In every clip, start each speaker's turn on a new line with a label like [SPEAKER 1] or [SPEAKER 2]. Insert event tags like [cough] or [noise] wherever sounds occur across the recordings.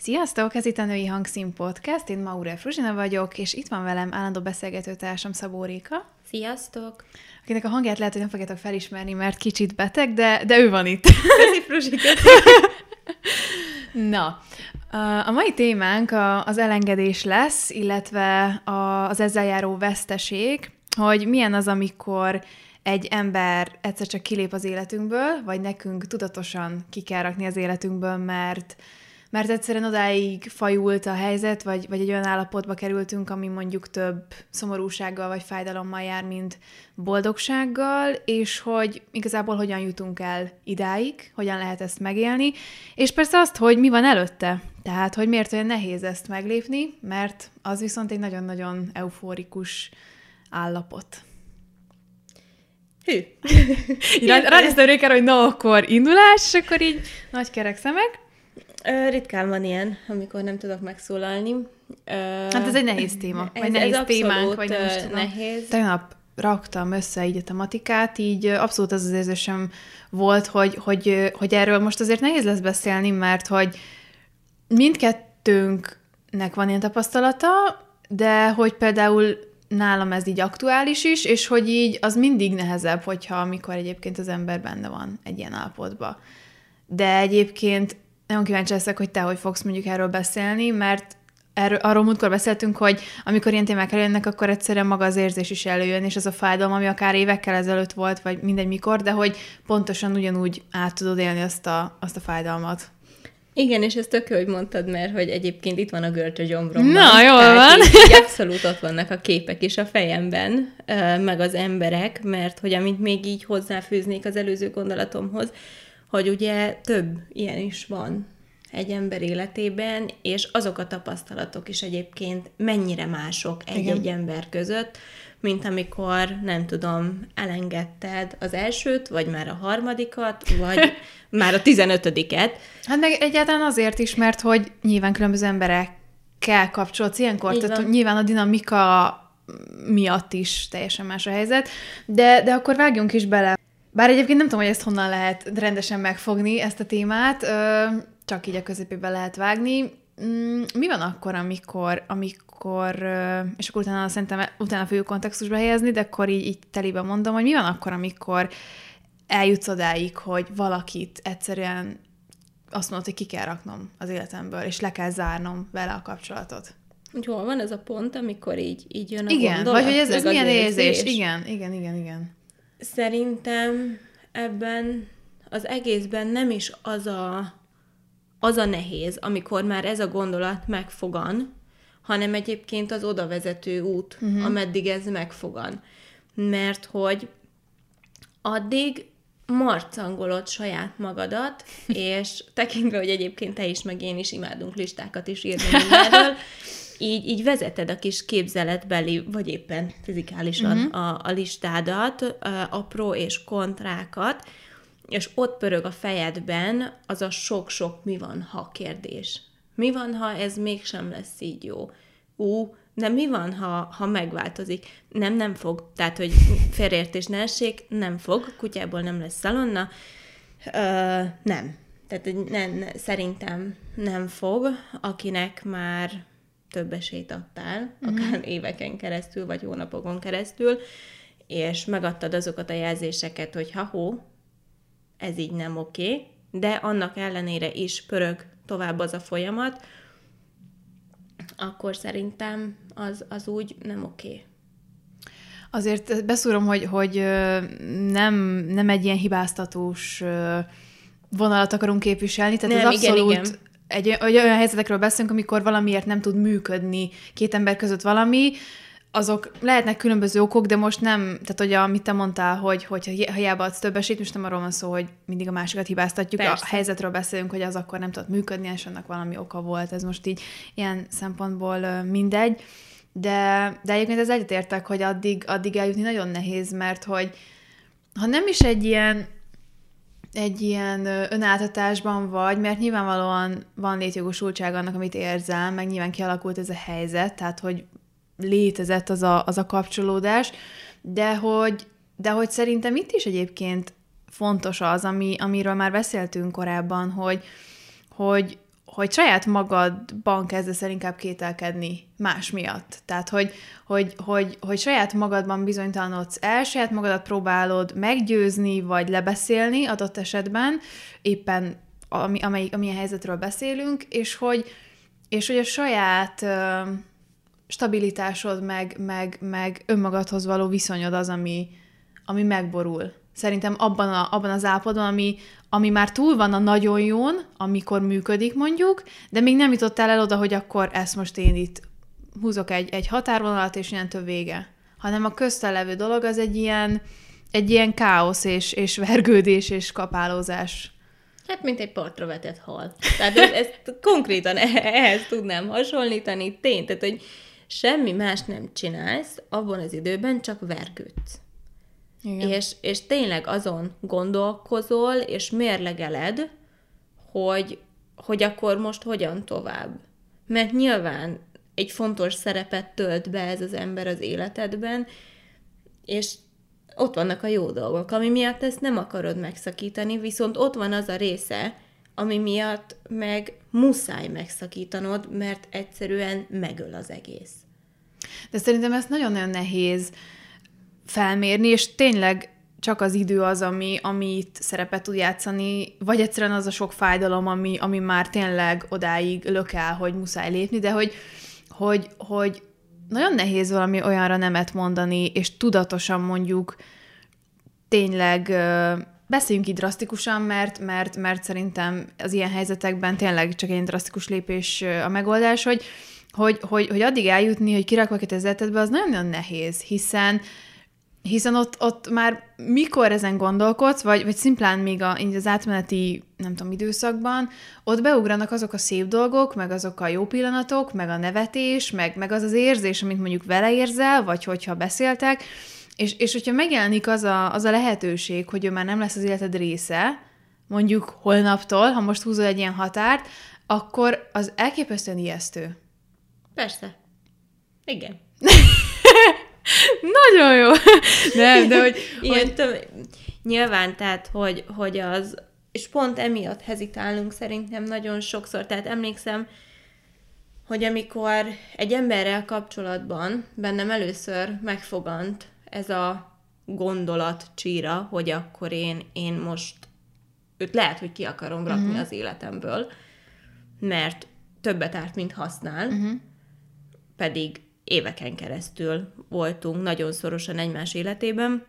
[SPEAKER 1] Sziasztok, ez itt a Női Hangszín Podcast, én Maure Fruzsina vagyok, és itt van velem állandó beszélgetőtársam Szabó Réka.
[SPEAKER 2] Sziasztok!
[SPEAKER 1] Akinek a hangját lehet, hogy nem fogjátok felismerni, mert kicsit beteg, de, de ő van itt.
[SPEAKER 2] Köszi, Fruzsi, köszi. [laughs]
[SPEAKER 1] Na, a mai témánk az elengedés lesz, illetve az ezzel járó veszteség, hogy milyen az, amikor egy ember egyszer csak kilép az életünkből, vagy nekünk tudatosan ki kell rakni az életünkből, mert mert egyszerűen odáig fajult a helyzet, vagy, vagy egy olyan állapotba kerültünk, ami mondjuk több szomorúsággal vagy fájdalommal jár, mint boldogsággal, és hogy igazából hogyan jutunk el idáig, hogyan lehet ezt megélni, és persze azt, hogy mi van előtte. Tehát, hogy miért olyan nehéz ezt meglépni, mert az viszont egy nagyon-nagyon eufórikus állapot.
[SPEAKER 2] Hű.
[SPEAKER 1] Ránéztem hogy na, akkor indulás, és akkor így nagy kerek szemek.
[SPEAKER 2] Ritkán van ilyen, amikor nem tudok megszólalni.
[SPEAKER 1] Hát ez egy nehéz téma, ez, vagy nehéz ez témánk, vagy nem is tudom.
[SPEAKER 2] nehéz.
[SPEAKER 1] Tegnap raktam össze így a tematikát, így abszolút az az érzésem volt, hogy, hogy, hogy erről most azért nehéz lesz beszélni, mert hogy mindkettőnknek van ilyen tapasztalata, de hogy például nálam ez így aktuális is, és hogy így az mindig nehezebb, hogyha amikor egyébként az ember benne van egy ilyen állapotban. De egyébként nagyon kíváncsi leszek, hogy te hogy fogsz mondjuk erről beszélni, mert erről, arról múltkor beszéltünk, hogy amikor ilyen témák előjönnek, akkor egyszerűen maga az érzés is előjön, és az a fájdalom, ami akár évekkel ezelőtt volt, vagy mindegy mikor, de hogy pontosan ugyanúgy át tudod élni azt a, azt a fájdalmat.
[SPEAKER 2] Igen, és ez tök jó, hogy mondtad, mert hogy egyébként itt van a görcs a gyomromban.
[SPEAKER 1] Na, jól van.
[SPEAKER 2] Így, így [laughs] abszolút ott vannak a képek is a fejemben, meg az emberek, mert hogy amit még így hozzáfűznék az előző gondolatomhoz, hogy ugye több ilyen is van egy ember életében, és azok a tapasztalatok is egyébként mennyire mások egy-egy ember között, mint amikor, nem tudom, elengedted az elsőt, vagy már a harmadikat, vagy [laughs] már a tizenötödiket.
[SPEAKER 1] Hát meg egyáltalán azért is, mert hogy nyilván különböző emberekkel kapcsolódsz ilyenkor, Így tehát van. nyilván a dinamika miatt is teljesen más a helyzet, de, de akkor vágjunk is bele bár egyébként nem tudom, hogy ezt honnan lehet rendesen megfogni, ezt a témát, csak így a közepébe lehet vágni. Mm, mi van akkor, amikor, amikor és akkor utána szerintem utána fogjuk kontextusba helyezni, de akkor így, így telibe mondom, hogy mi van akkor, amikor eljutsz odáig, hogy valakit egyszerűen azt mondod, hogy ki kell raknom az életemből, és le kell zárnom vele a kapcsolatot.
[SPEAKER 2] Hogy hol van ez a pont, amikor így, így jön a
[SPEAKER 1] Igen,
[SPEAKER 2] gondolat,
[SPEAKER 1] vagy hogy ez, ez milyen érzés. érzés. Igen, igen, igen, igen.
[SPEAKER 2] Szerintem ebben az egészben nem is az a, az a nehéz, amikor már ez a gondolat megfogan, hanem egyébként az oda vezető út, uh-huh. ameddig ez megfogan. Mert hogy addig marcangolod saját magadat, [laughs] és tekintve, hogy egyébként te is, meg én is imádunk listákat is írni mindenről, [laughs] így, így vezeted a kis képzeletbeli, vagy éppen fizikálisan uh-huh. a, a listádat, a pro és kontrákat, és ott pörög a fejedben az a sok-sok mi van, ha kérdés. Mi van, ha ez mégsem lesz így jó? Ú, de mi van, ha, ha megváltozik? Nem, nem fog. Tehát, hogy félreértés ne essék, nem fog. Kutyából nem lesz szalonna. Ö, nem. Tehát nem, ne, szerintem nem fog, akinek már több esélyt adtál, uh-huh. akár éveken keresztül, vagy hónapokon keresztül, és megadtad azokat a jelzéseket, hogy ha-hó, ez így nem oké, okay, de annak ellenére is pörög tovább az a folyamat, akkor szerintem az, az úgy nem oké. Okay.
[SPEAKER 1] Azért beszúrom, hogy, hogy nem, nem egy ilyen hibáztatós vonalat akarunk képviselni, tehát nem, ez abszolút igen, igen egy, egy olyan helyzetekről beszélünk, amikor valamiért nem tud működni két ember között valami, azok lehetnek különböző okok, de most nem, tehát hogy amit te mondtál, hogy, hogy ha hiába adsz több esélyt, most nem arról van szó, hogy mindig a másikat hibáztatjuk, Persze. a helyzetről beszélünk, hogy az akkor nem tudott működni, és annak valami oka volt, ez most így ilyen szempontból mindegy, de, de egyébként ez egyetértek, hogy addig, addig eljutni nagyon nehéz, mert hogy ha nem is egy ilyen egy ilyen önáltatásban vagy, mert nyilvánvalóan van létjogosultság annak, amit érzel, meg nyilván kialakult ez a helyzet, tehát hogy létezett az a, az a kapcsolódás, de hogy, de hogy szerintem itt is egyébként fontos az, ami, amiről már beszéltünk korábban, hogy, hogy hogy saját magadban kezdesz el inkább kételkedni más miatt. Tehát, hogy, hogy, hogy, hogy saját magadban bizonytalanodsz el, saját magadat próbálod meggyőzni, vagy lebeszélni adott esetben, éppen ami, amelyik, amilyen helyzetről beszélünk, és hogy, és hogy a saját uh, stabilitásod, meg, meg, meg önmagadhoz való viszonyod az, ami, ami megborul. Szerintem abban, a, abban az állapotban, ami, ami már túl van a nagyon jón, amikor működik mondjuk, de még nem jutottál el oda, hogy akkor ezt most én itt húzok egy, egy határvonalat, és több vége. Hanem a köztel levő dolog az egy ilyen, egy ilyen káosz és, és vergődés és kapálózás.
[SPEAKER 2] Hát, mint egy partra vetett hal. Tehát ezt, ezt konkrétan ehhez tudnám hasonlítani. Tény, tehát, hogy semmi más nem csinálsz, abban az időben csak vergődsz. Igen. És, és tényleg azon gondolkozol, és mérlegeled, hogy, hogy akkor most hogyan tovább. Mert nyilván egy fontos szerepet tölt be ez az ember az életedben, és ott vannak a jó dolgok, ami miatt ezt nem akarod megszakítani, viszont ott van az a része, ami miatt meg muszáj megszakítanod, mert egyszerűen megöl az egész.
[SPEAKER 1] De szerintem ez nagyon-nagyon nehéz felmérni, és tényleg csak az idő az, ami, ami itt szerepet tud játszani, vagy egyszerűen az a sok fájdalom, ami, ami már tényleg odáig lökel, hogy muszáj lépni, de hogy, hogy, hogy nagyon nehéz valami olyanra nemet mondani, és tudatosan mondjuk tényleg beszéljünk így drasztikusan, mert, mert, mert szerintem az ilyen helyzetekben tényleg csak egy drasztikus lépés a megoldás, hogy, hogy, hogy, hogy addig eljutni, hogy kirakva az életedbe, az nagyon-nagyon nehéz, hiszen hiszen ott, ott már mikor ezen gondolkodsz, vagy, vagy szimplán még a, az átmeneti, nem tudom, időszakban, ott beugranak azok a szép dolgok, meg azok a jó pillanatok, meg a nevetés, meg, meg az az érzés, amit mondjuk vele érzel, vagy hogyha beszéltek, és, és hogyha megjelenik az a, az a lehetőség, hogy ő már nem lesz az életed része, mondjuk holnaptól, ha most húzol egy ilyen határt, akkor az elképesztően ijesztő.
[SPEAKER 2] Persze. Igen. [laughs]
[SPEAKER 1] Nagyon jó. Nem, de hogy...
[SPEAKER 2] Ilyen hogy... Töm... Nyilván, tehát, hogy, hogy az... És pont emiatt hezitálunk szerintem nagyon sokszor. Tehát emlékszem, hogy amikor egy emberrel kapcsolatban bennem először megfogant ez a gondolat csíra, hogy akkor én, én most őt lehet, hogy ki akarom rakni uh-huh. az életemből, mert többet árt, mint használ, uh-huh. pedig éveken keresztül voltunk nagyon szorosan egymás életében.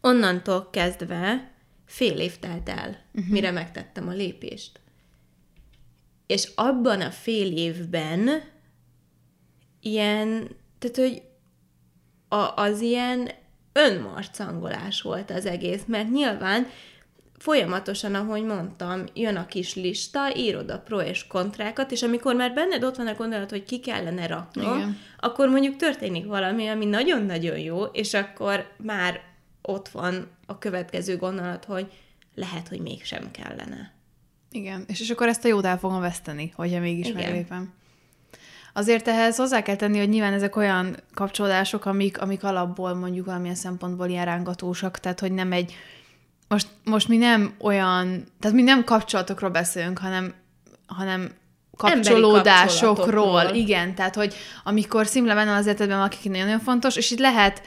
[SPEAKER 2] Onnantól kezdve fél év telt el, uh-huh. mire megtettem a lépést. És abban a fél évben ilyen, tehát, hogy a, az ilyen önmarcangolás volt az egész, mert nyilván folyamatosan, ahogy mondtam, jön a kis lista, írod a pro és kontrákat, és amikor már benned ott van a gondolat, hogy ki kellene rakni, Igen. akkor mondjuk történik valami, ami nagyon-nagyon jó, és akkor már ott van a következő gondolat, hogy lehet, hogy mégsem kellene.
[SPEAKER 1] Igen, és, és akkor ezt a jót el fogom veszteni, hogyha mégis Igen. meglépem. Azért ehhez hozzá kell tenni, hogy nyilván ezek olyan kapcsolódások, amik, amik alapból mondjuk valamilyen szempontból ilyen rángatósak, tehát hogy nem egy most, mi nem olyan, tehát mi nem kapcsolatokról beszélünk, hanem, hanem kapcsolódásokról. Igen, tehát hogy amikor szimle benne az életedben valaki nagyon-nagyon fontos, és itt lehet,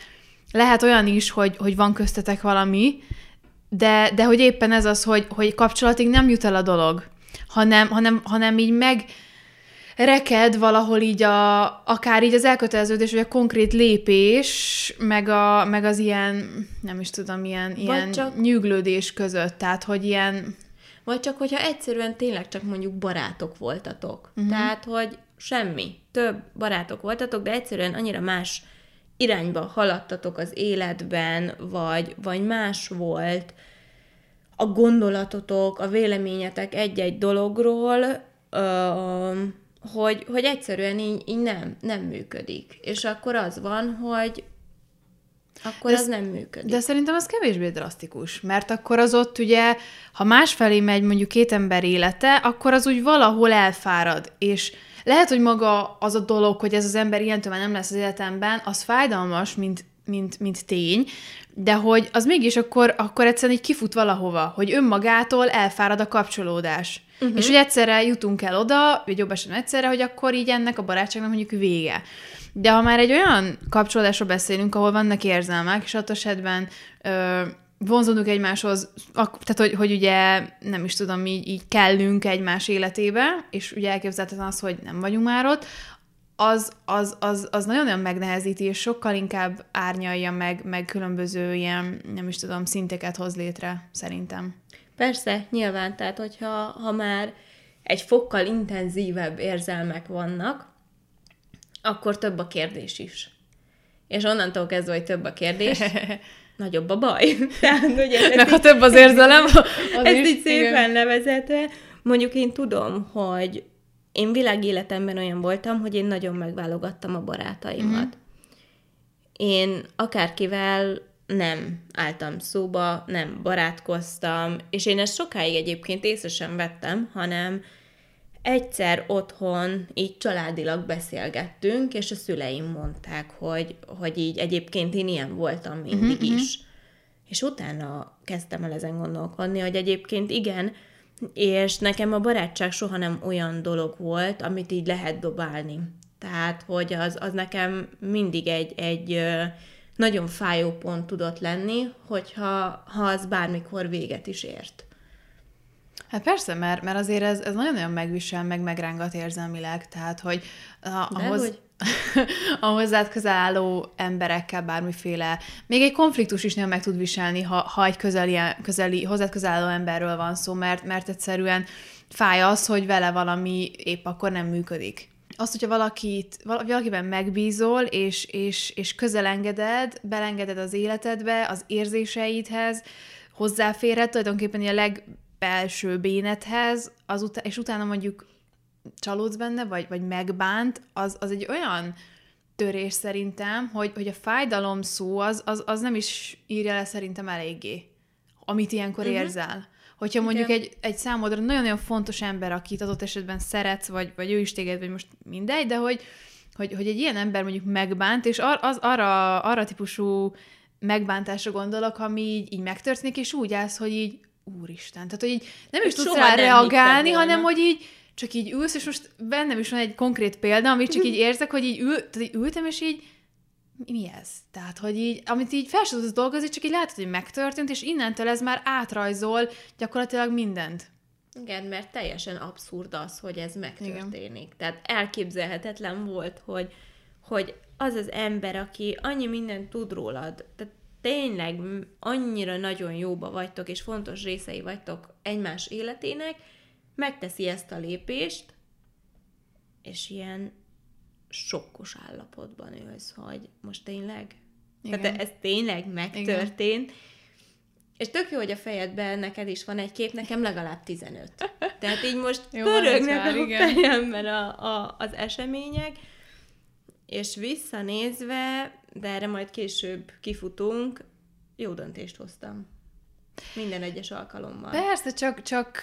[SPEAKER 1] lehet olyan is, hogy, hogy van köztetek valami, de, de hogy éppen ez az, hogy, hogy kapcsolatig nem jut el a dolog, hanem, hanem, hanem így meg, reked valahol így a, akár így az elköteleződés, vagy a konkrét lépés, meg, a, meg az ilyen, nem is tudom, ilyen, ilyen csak, nyűglődés között, tehát, hogy ilyen...
[SPEAKER 2] Vagy csak, hogyha egyszerűen tényleg csak mondjuk barátok voltatok. Uh-huh. Tehát, hogy semmi, több barátok voltatok, de egyszerűen annyira más irányba haladtatok az életben, vagy, vagy más volt a gondolatotok, a véleményetek egy-egy dologról, ö, hogy, hogy egyszerűen így, így nem, nem működik. És akkor az van, hogy akkor de az nem működik.
[SPEAKER 1] De szerintem az kevésbé drasztikus, mert akkor az ott ugye, ha másfelé megy mondjuk két ember élete, akkor az úgy valahol elfárad, és lehet, hogy maga az a dolog, hogy ez az ember ilyentől már nem lesz az életemben, az fájdalmas, mint mint, mint tény, de hogy az mégis akkor, akkor egyszerűen így kifut valahova, hogy önmagától elfárad a kapcsolódás. Uh-huh. És hogy egyszerre jutunk el oda, vagy jobb esetben egyszerre, hogy akkor így ennek a barátságnak mondjuk vége. De ha már egy olyan kapcsolódásról beszélünk, ahol vannak érzelmek, és ott esetben ö, vonzódunk egymáshoz, tehát hogy, hogy ugye nem is tudom, így, így kellünk egymás életébe, és ugye elképzelhetetlen az, hogy nem vagyunk már ott, az, az, az, az nagyon-nagyon megnehezíti, és sokkal inkább árnyalja meg, meg különböző ilyen, nem is tudom, szinteket hoz létre, szerintem.
[SPEAKER 2] Persze, nyilván, tehát hogyha ha már egy fokkal intenzívebb érzelmek vannak, akkor több a kérdés is. És onnantól kezdve, hogy több a kérdés, [laughs] nagyobb a baj. [laughs]
[SPEAKER 1] Tehát, ugye, Meg ha több az érzelem, [laughs] az
[SPEAKER 2] ezt is, így szépen igen. levezetve, mondjuk én tudom, hogy én világéletemben olyan voltam, hogy én nagyon megválogattam a barátaimat. Uh-huh. Én akárkivel nem álltam szóba, nem barátkoztam, és én ezt sokáig egyébként észre sem vettem, hanem egyszer otthon így családilag beszélgettünk, és a szüleim mondták, hogy, hogy így egyébként én ilyen voltam mindig uh-huh, is. És utána kezdtem el ezen gondolkodni, hogy egyébként igen, és nekem a barátság soha nem olyan dolog volt, amit így lehet dobálni. Tehát, hogy az, az nekem mindig egy, egy nagyon fájó pont tudott lenni, hogyha ha az bármikor véget is ért.
[SPEAKER 1] Hát persze, mert, mert azért ez, ez nagyon-nagyon megvisel, meg megrángat érzelmileg, tehát, hogy ahhoz, hogy? A hozzád közel álló emberekkel bármiféle, még egy konfliktus is nagyon meg tud viselni, ha, ha egy közeli, közeli, hozzád közel álló emberről van szó, mert, mert egyszerűen fáj az, hogy vele valami épp akkor nem működik. Azt, hogyha valakit, valakiben megbízol, és, és, és közelengeded, belengeded az életedbe, az érzéseidhez, hozzáférhet tulajdonképpen a legbelső bénethez, azután, és utána mondjuk csalódsz benne, vagy, vagy megbánt, az, az egy olyan törés szerintem, hogy, hogy a fájdalom szó az, az, az nem is írja le szerintem eléggé, amit ilyenkor uh-huh. érzel. Hogyha mondjuk egy, egy számodra nagyon-nagyon fontos ember, akit adott esetben szeretsz, vagy, vagy ő is téged, vagy most mindegy, de hogy, hogy, hogy egy ilyen ember mondjuk megbánt, és ar, az, arra, arra típusú megbántásra gondolok, ami így, így megtörténik, és úgy állsz, hogy így úristen. Tehát, hogy így nem is tudsz rá reagálni, hanem hogy így csak így ülsz, és most bennem is van egy konkrét példa, amit csak így érzek, hogy így, ül, tehát így ültem, és így mi ez? Tehát, hogy így, amit így fel tudsz dolgozni, csak így látod, hogy megtörtént, és innentől ez már átrajzol gyakorlatilag mindent.
[SPEAKER 2] Igen, mert teljesen abszurd az, hogy ez megtörténik. Igen. Tehát elképzelhetetlen volt, hogy, hogy az az ember, aki annyi mindent tud rólad, tehát tényleg annyira nagyon jóba vagytok, és fontos részei vagytok egymás életének, megteszi ezt a lépést, és ilyen sokkos állapotban ülsz, hogy most tényleg? Igen. Tehát ez tényleg megtörtént. Igen. És tök jó, hogy a fejedben neked is van egy kép, nekem legalább 15. Tehát így most jó, pörögnek a igen. fejemben a, a, az események, és visszanézve, de erre majd később kifutunk, jó döntést hoztam. Minden egyes alkalommal.
[SPEAKER 1] Persze, csak, csak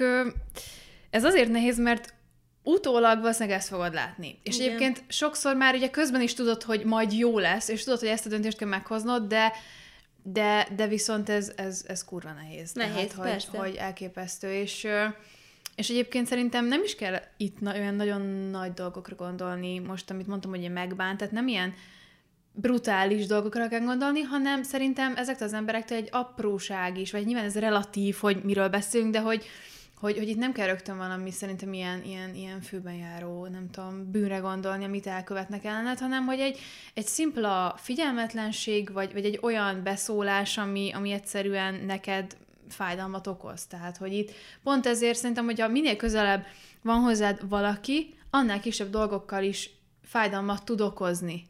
[SPEAKER 1] ez azért nehéz, mert utólag valószínűleg ezt fogod látni. És Igen. egyébként sokszor már ugye közben is tudod, hogy majd jó lesz, és tudod, hogy ezt a döntést kell meghoznod, de de, de viszont ez, ez, ez kurva nehéz.
[SPEAKER 2] Nehéz,
[SPEAKER 1] Tehát, persze. Hogy, hogy elképesztő, és, és egyébként szerintem nem is kell itt olyan nagyon nagy dolgokra gondolni, most amit mondtam, hogy megbánt, tehát nem ilyen brutális dolgokra kell gondolni, hanem szerintem ezektől az emberektől egy apróság is, vagy nyilván ez relatív, hogy miről beszélünk, de hogy, hogy, hogy itt nem kell rögtön valami szerintem ilyen, ilyen, ilyen főben járó, nem tudom, bűnre gondolni, amit elkövetnek ellened, hanem hogy egy, egy szimpla figyelmetlenség, vagy, vagy egy olyan beszólás, ami, ami egyszerűen neked fájdalmat okoz. Tehát, hogy itt pont ezért szerintem, hogyha minél közelebb van hozzád valaki, annál kisebb dolgokkal is fájdalmat tud okozni.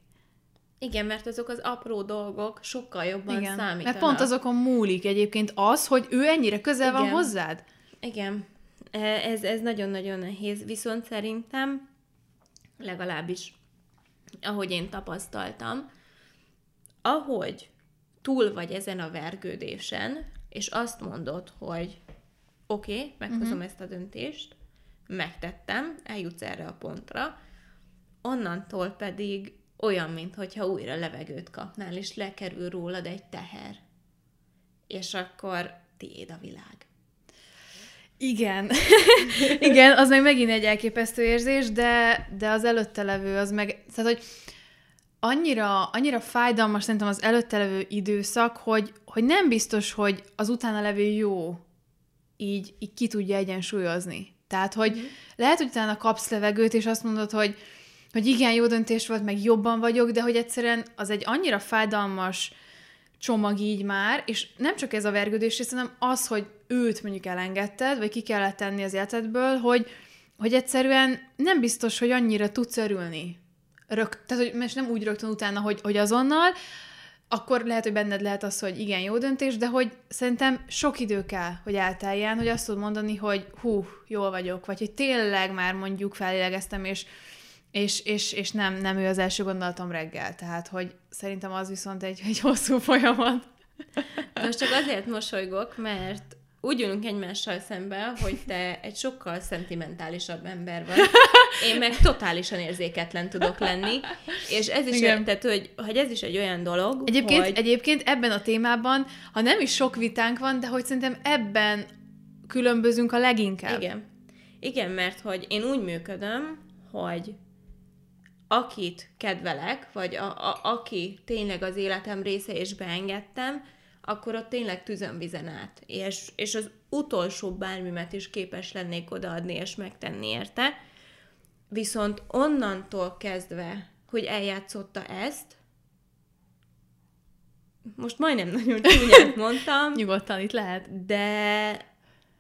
[SPEAKER 2] Igen, mert azok az apró dolgok sokkal jobban Igen, számítanak.
[SPEAKER 1] Mert pont azokon múlik egyébként az, hogy ő ennyire közel Igen. van hozzád.
[SPEAKER 2] Igen, e, ez, ez nagyon-nagyon nehéz, viszont szerintem legalábbis, ahogy én tapasztaltam, ahogy túl vagy ezen a vergődésen, és azt mondod, hogy oké, okay, meghozom uh-huh. ezt a döntést, megtettem, eljutsz erre a pontra, onnantól pedig olyan, mintha újra levegőt kapnál, és lekerül rólad egy teher. És akkor tiéd a világ.
[SPEAKER 1] Igen. [laughs] Igen, az meg megint egy elképesztő érzés, de, de az előtte levő, az meg, tehát, hogy annyira, annyira fájdalmas szerintem az előtte levő időszak, hogy, hogy nem biztos, hogy az utána levő jó így, így ki tudja egyensúlyozni. Tehát, hogy mm. lehet, hogy utána kapsz levegőt, és azt mondod, hogy, hogy igen, jó döntés volt, meg jobban vagyok, de hogy egyszerűen az egy annyira fájdalmas csomag így már, és nem csak ez a vergődés, hanem az, hogy őt mondjuk elengedted, vagy ki kellett tenni az életedből, hogy, hogy egyszerűen nem biztos, hogy annyira tudsz örülni. Rög, tehát, hogy most nem úgy rögtön utána, hogy, hogy azonnal, akkor lehet, hogy benned lehet az, hogy igen, jó döntés, de hogy szerintem sok idő kell, hogy elteljen, hogy azt tud mondani, hogy hú, jól vagyok, vagy hogy tényleg már mondjuk felélegeztem, és, és, és, és nem, nem ő az első gondolatom reggel. Tehát, hogy szerintem az viszont egy, egy hosszú folyamat.
[SPEAKER 2] Most csak azért mosolygok, mert úgy ülünk egymással szembe, hogy te egy sokkal szentimentálisabb ember vagy. [laughs] Én meg totálisan érzéketlen tudok lenni. És ez is, egy, tehát, hogy, hogy ez is egy olyan dolog,
[SPEAKER 1] egyébként,
[SPEAKER 2] hogy...
[SPEAKER 1] Egyébként ebben a témában, ha nem is sok vitánk van, de hogy szerintem ebben különbözünk a leginkább.
[SPEAKER 2] Igen. Igen, mert hogy én úgy működöm, hogy akit kedvelek, vagy a, a, aki tényleg az életem része és beengedtem, akkor ott tényleg tüzön vizen át. És, és az utolsó bármimet is képes lennék odaadni és megtenni érte. Viszont onnantól kezdve, hogy eljátszotta ezt, most majdnem [laughs] nagyon csúnyát mondtam.
[SPEAKER 1] Nyugodtan itt lehet.
[SPEAKER 2] De,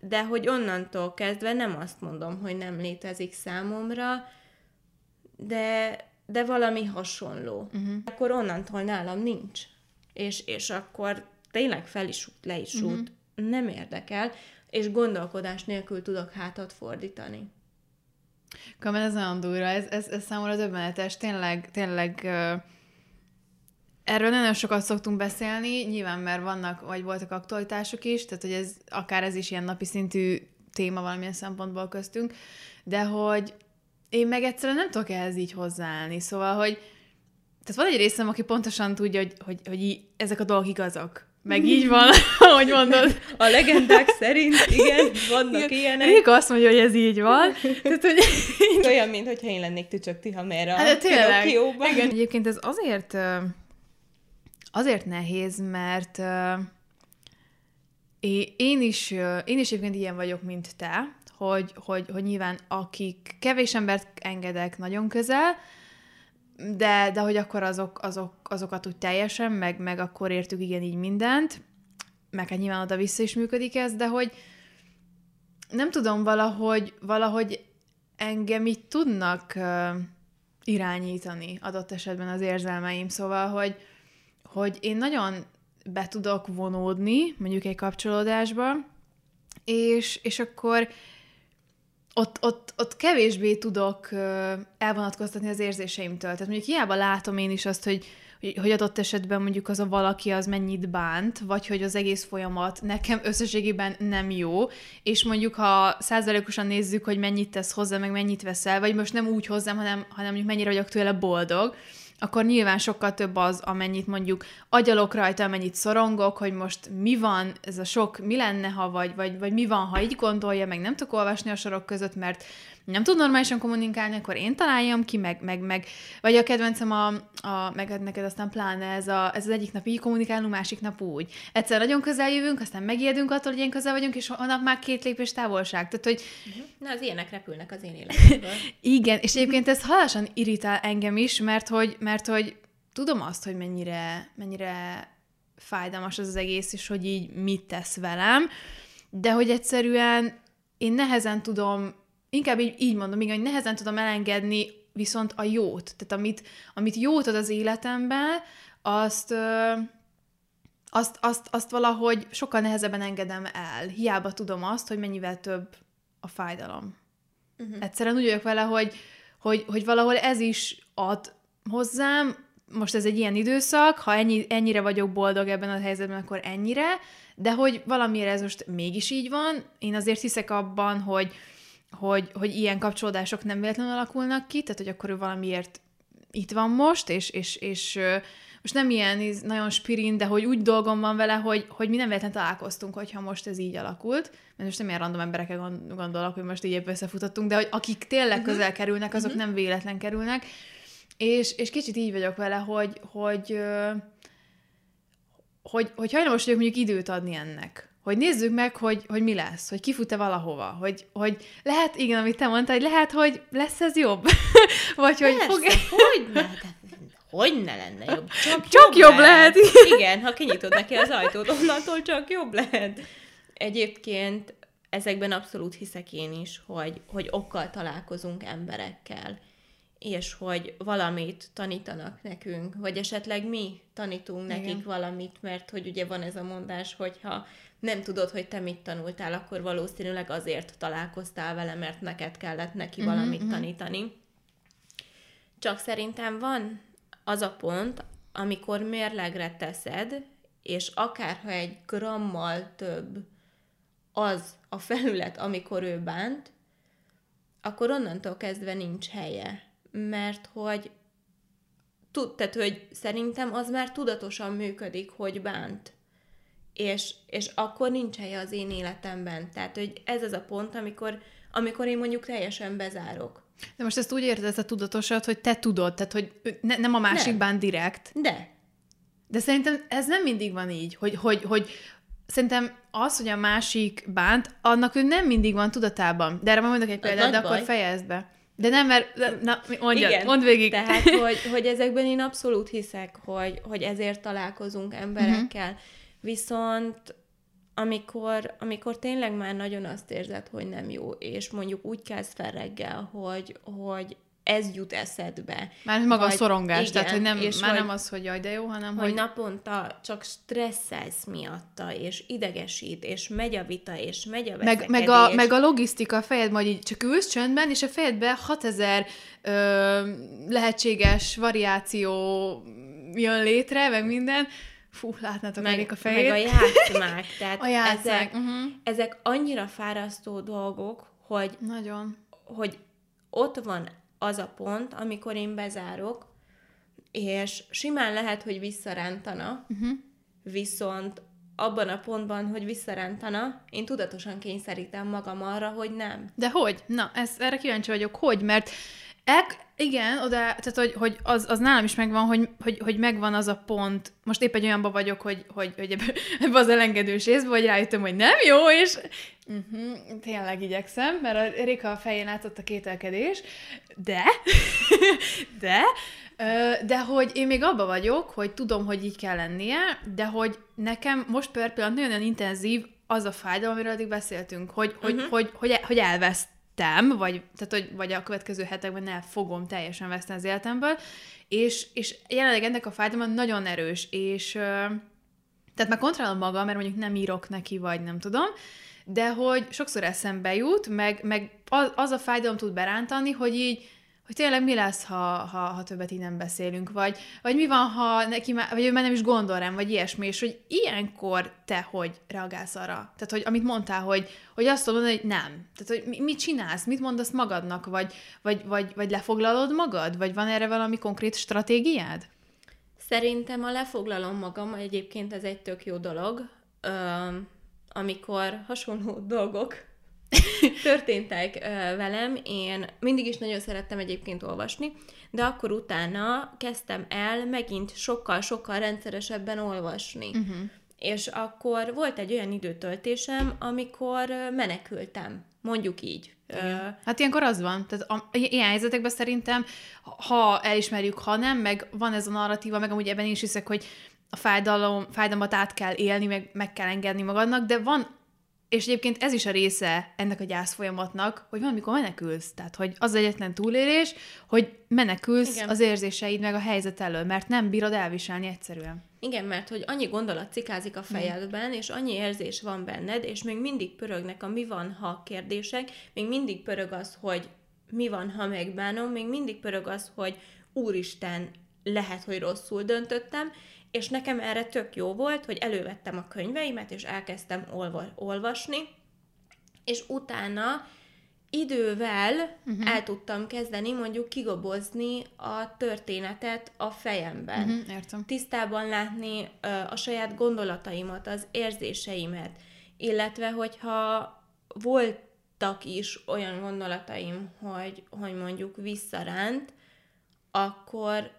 [SPEAKER 2] de hogy onnantól kezdve nem azt mondom, hogy nem létezik számomra, de, de valami hasonló. Uh-huh. Akkor onnantól nálam nincs. És, és akkor tényleg fel is út, le is út, nem érdekel, és gondolkodás nélkül tudok hátat fordítani.
[SPEAKER 1] Kamen, ez nagyon durva, ez, ez, ez számomra döbbenetes, tényleg, tényleg uh, erről nagyon sokat szoktunk beszélni, nyilván mert vannak, vagy voltak aktualitások is, tehát hogy ez akár ez is ilyen napi szintű téma valamilyen szempontból köztünk, de hogy én meg egyszerűen nem tudok ehhez így hozzáállni, szóval, hogy tehát van egy részem, aki pontosan tudja, hogy, hogy, hogy ezek a dolgok igazak. Meg így van, [laughs] ahogy mondod.
[SPEAKER 2] A legendák szerint, igen, vannak igen. ilyenek.
[SPEAKER 1] Még azt mondja, hogy ez így van.
[SPEAKER 2] Tehát, hogy... [laughs] Olyan, mintha én lennék tücsök Tihamera hát,
[SPEAKER 1] tényleg. Igen. Egyébként ez azért azért nehéz, mert én is, én is egyébként ilyen vagyok, mint te, hogy, hogy, hogy nyilván akik kevés embert engedek nagyon közel, de, de hogy akkor azok, azok, azokat úgy teljesen, meg, meg akkor értük igen így mindent, meg hát nyilván oda-vissza is működik ez, de hogy nem tudom, valahogy, valahogy engem így tudnak uh, irányítani adott esetben az érzelmeim, szóval, hogy, hogy én nagyon be tudok vonódni mondjuk egy kapcsolódásba, és, és akkor ott, ott, ott kevésbé tudok elvonatkoztatni az érzéseimtől. Tehát mondjuk hiába látom én is azt, hogy, hogy adott esetben mondjuk az a valaki az mennyit bánt, vagy hogy az egész folyamat nekem összességében nem jó, és mondjuk ha százalékosan nézzük, hogy mennyit tesz hozzá, meg mennyit veszel, vagy most nem úgy hozzám, hanem, hanem mondjuk mennyire vagyok tőle boldog, akkor nyilván sokkal több az, amennyit mondjuk agyalok rajta, amennyit szorongok, hogy most mi van, ez a sok, mi lenne, ha vagy, vagy, vagy mi van, ha így gondolja, meg nem tudok olvasni a sorok között, mert nem tud normálisan kommunikálni, akkor én találjam ki, meg, meg, meg vagy a kedvencem a, a meg neked aztán pláne ez, a, ez az egyik nap így kommunikálunk, másik nap úgy. Egyszer nagyon közel jövünk, aztán megijedünk attól, hogy ilyen közel vagyunk, és a nap már két lépés távolság. Tehát, hogy...
[SPEAKER 2] Uh-huh. Na, az ilyenek repülnek az én [laughs] életemből.
[SPEAKER 1] Igen, és egyébként ez halasan irritál engem is, mert hogy, mert hogy tudom azt, hogy mennyire, mennyire fájdalmas az, az egész, és hogy így mit tesz velem, de hogy egyszerűen én nehezen tudom inkább így, így mondom, igen, hogy nehezen tudom elengedni viszont a jót. Tehát amit, amit jót ad az életemben, azt, azt, azt, azt valahogy sokkal nehezebben engedem el. Hiába tudom azt, hogy mennyivel több a fájdalom. Uh-huh. Egyszerűen úgy vagyok vele, hogy, hogy, hogy valahol ez is ad hozzám, most ez egy ilyen időszak, ha ennyi, ennyire vagyok boldog ebben a helyzetben, akkor ennyire, de hogy valamiért ez most mégis így van. Én azért hiszek abban, hogy, hogy, hogy ilyen kapcsolódások nem véletlenül alakulnak ki, tehát hogy akkor ő valamiért itt van most, és, és, és most nem ilyen nagyon spirin, de hogy úgy dolgom van vele, hogy, hogy mi nem véletlenül találkoztunk, hogyha most ez így alakult, mert most nem ilyen random emberekre gondolok, hogy most így összefutottunk, de hogy akik tényleg uh-huh. közel kerülnek, azok uh-huh. nem véletlen kerülnek, és, és kicsit így vagyok vele, hogy, hogy, hogy, hogy hajlamos vagyok mondjuk időt adni ennek. Hogy nézzük meg, hogy, hogy mi lesz, hogy kifut-e valahova, hogy, hogy lehet, igen, amit te mondtad, hogy lehet, hogy lesz ez jobb, [laughs] vagy hogy
[SPEAKER 2] fog... hogy ne, hogy ne lenne jobb? [laughs]
[SPEAKER 1] Csak, csak jobb, jobb lehet. lehet. [laughs]
[SPEAKER 2] Igen, ha kinyitod neki az ajtót, onnantól csak jobb lehet. Egyébként ezekben abszolút hiszek én is, hogy, hogy okkal találkozunk emberekkel és hogy valamit tanítanak nekünk, vagy esetleg mi tanítunk nekik Igen. valamit, mert hogy ugye van ez a mondás, hogyha nem tudod, hogy te mit tanultál, akkor valószínűleg azért találkoztál vele, mert neked kellett neki uh-huh, valamit uh-huh. tanítani. Csak szerintem van az a pont, amikor mérlegre teszed, és akárha egy grammal több az a felület, amikor ő bánt, akkor onnantól kezdve nincs helye mert hogy tud, tehát, hogy szerintem az már tudatosan működik, hogy bánt. És, és akkor nincs helye az én életemben. Tehát, hogy ez az a pont, amikor, amikor én mondjuk teljesen bezárok.
[SPEAKER 1] De most ezt úgy érted, ez a tudatosat, hogy te tudod, tehát, hogy ne, nem a másik nem. bánt direkt.
[SPEAKER 2] De.
[SPEAKER 1] De szerintem ez nem mindig van így, hogy, hogy, hogy szerintem az, hogy a másik bánt, annak ő nem mindig van tudatában. De erre majd mondok egy példát, de baj. akkor fejezd be. De nem, mert na, mondja, Igen. mondd végig.
[SPEAKER 2] Tehát, hogy, hogy ezekben én abszolút hiszek, hogy, hogy ezért találkozunk emberekkel. Uh-huh. Viszont amikor, amikor tényleg már nagyon azt érzed, hogy nem jó, és mondjuk úgy kezd fel reggel, hogy, hogy ez jut eszedbe.
[SPEAKER 1] Már maga vagy, a szorongás, igen, tehát hogy nem, és már hogy, nem az, hogy jaj, de jó, hanem
[SPEAKER 2] hogy... Hogy naponta csak stresszelsz miatta, és idegesít, és megy a vita, és megy a
[SPEAKER 1] meg, meg, a, meg a logisztika a fejed, majd így csak ülsz csöndben, és a fejedbe 6000 ö, lehetséges variáció jön létre, meg minden, Fú, látnátok meg, a fejét.
[SPEAKER 2] Meg a játszmák. [laughs] Tehát a játszmák. Ezek, uh-huh. ezek annyira fárasztó dolgok, hogy,
[SPEAKER 1] Nagyon.
[SPEAKER 2] hogy ott van az a pont, amikor én bezárok, és simán lehet, hogy visszarántana, uh-huh. viszont abban a pontban, hogy visszarántana, én tudatosan kényszerítem magam arra, hogy nem.
[SPEAKER 1] De hogy? Na, ez, erre kíváncsi vagyok, hogy? Mert Ek, igen, oda, tehát hogy, hogy az, az nálam is megvan, hogy, hogy, hogy megvan az a pont, most épp egy olyanban vagyok, hogy, hogy, hogy ebbe, [laughs] ebbe az elengedős részbe, hogy rájöttem, hogy nem jó, és uh-huh, tényleg igyekszem, mert a Rika a fején látott a kételkedés, de, [laughs] de, de hogy én még abba vagyok, hogy tudom, hogy így kell lennie, de hogy nekem most per pillanat nagyon-nagyon intenzív az a fájdalom, amiről eddig beszéltünk, hogy, uh-huh. hogy, mhm. hogy, hogy, hogy elveszt vettem, vagy, tehát, hogy, vagy a következő hetekben el fogom teljesen veszteni az életemből, és, és jelenleg ennek a fájdalma nagyon erős, és tehát már kontrollálom magam, mert mondjuk nem írok neki, vagy nem tudom, de hogy sokszor eszembe jut, meg, meg az, az a fájdalom tud berántani, hogy így hogy tényleg mi lesz, ha, ha, ha többet így nem beszélünk, vagy, vagy mi van, ha neki már, vagy ő már nem is gondol rám, vagy ilyesmi, és hogy ilyenkor te hogy reagálsz arra? Tehát, hogy amit mondtál, hogy, hogy azt mondod, hogy nem. Tehát, hogy mit csinálsz, mit mondasz magadnak, vagy, vagy, vagy, vagy lefoglalod magad, vagy van erre valami konkrét stratégiád?
[SPEAKER 2] Szerintem a lefoglalom magam, egyébként ez egy tök jó dolog, amikor hasonló [laughs] dolgok [laughs] történtek velem. Én mindig is nagyon szerettem egyébként olvasni, de akkor utána kezdtem el megint sokkal-sokkal rendszeresebben olvasni. Uh-huh. És akkor volt egy olyan időtöltésem, amikor menekültem, mondjuk így.
[SPEAKER 1] Igen. Hát ilyenkor az van. Tehát a, ilyen helyzetekben szerintem, ha elismerjük, ha nem, meg van ez a narratíva, meg amúgy ebben is hiszek, hogy a fájdalom, fájdalmat át kell élni, meg meg kell engedni magadnak, de van és egyébként ez is a része ennek a gyász folyamatnak, hogy valamikor menekülsz. Tehát, hogy az egyetlen túlélés, hogy menekülsz Igen. az érzéseid meg a helyzet elől, mert nem bírod elviselni egyszerűen.
[SPEAKER 2] Igen, mert hogy annyi gondolat cikázik a fejedben, és annyi érzés van benned, és még mindig pörögnek a mi van, ha kérdések, még mindig pörög az, hogy mi van, ha megbánom, még mindig pörög az, hogy úristen, lehet, hogy rosszul döntöttem, és nekem erre tök jó volt, hogy elővettem a könyveimet, és elkezdtem olva- olvasni, és utána idővel uh-huh. el tudtam kezdeni mondjuk kigobozni a történetet a fejemben.
[SPEAKER 1] Uh-huh, értem.
[SPEAKER 2] Tisztában látni ö, a saját gondolataimat, az érzéseimet, illetve hogyha voltak is olyan gondolataim, hogy, hogy mondjuk visszaránt, akkor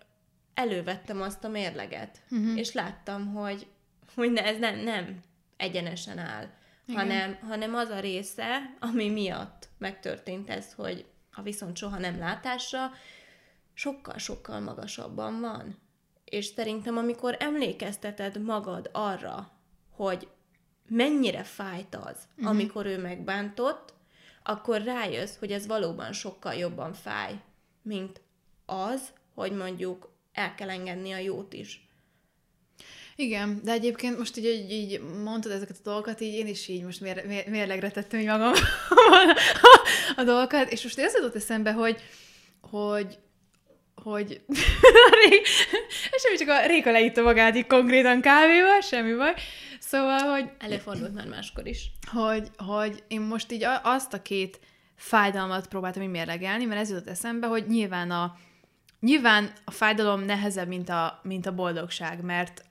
[SPEAKER 2] elővettem azt a mérleget, uh-huh. és láttam, hogy, hogy ne, ez nem, nem egyenesen áll, hanem, hanem az a része, ami miatt megtörtént ez, hogy a viszont soha nem látásra, sokkal-sokkal magasabban van. És szerintem, amikor emlékezteted magad arra, hogy mennyire fájt az, uh-huh. amikor ő megbántott, akkor rájössz, hogy ez valóban sokkal jobban fáj, mint az, hogy mondjuk el kell engedni a jót is.
[SPEAKER 1] Igen, de egyébként most így, így, így mondtad ezeket a dolgokat, így én is így most mér, mér, mérlegre tettem így magam [laughs] a dolgokat, és most ez jutott eszembe, hogy, hogy hogy [laughs] semmi csak a Réka leitta magát így konkrétan kávéval, semmi baj. Szóval, hogy...
[SPEAKER 2] Előfordult már máskor is.
[SPEAKER 1] Hogy, hogy én most így azt a két fájdalmat próbáltam így mérlegelni, mert ez jutott eszembe, hogy nyilván a, nyilván a fájdalom nehezebb, mint a, mint a boldogság, mert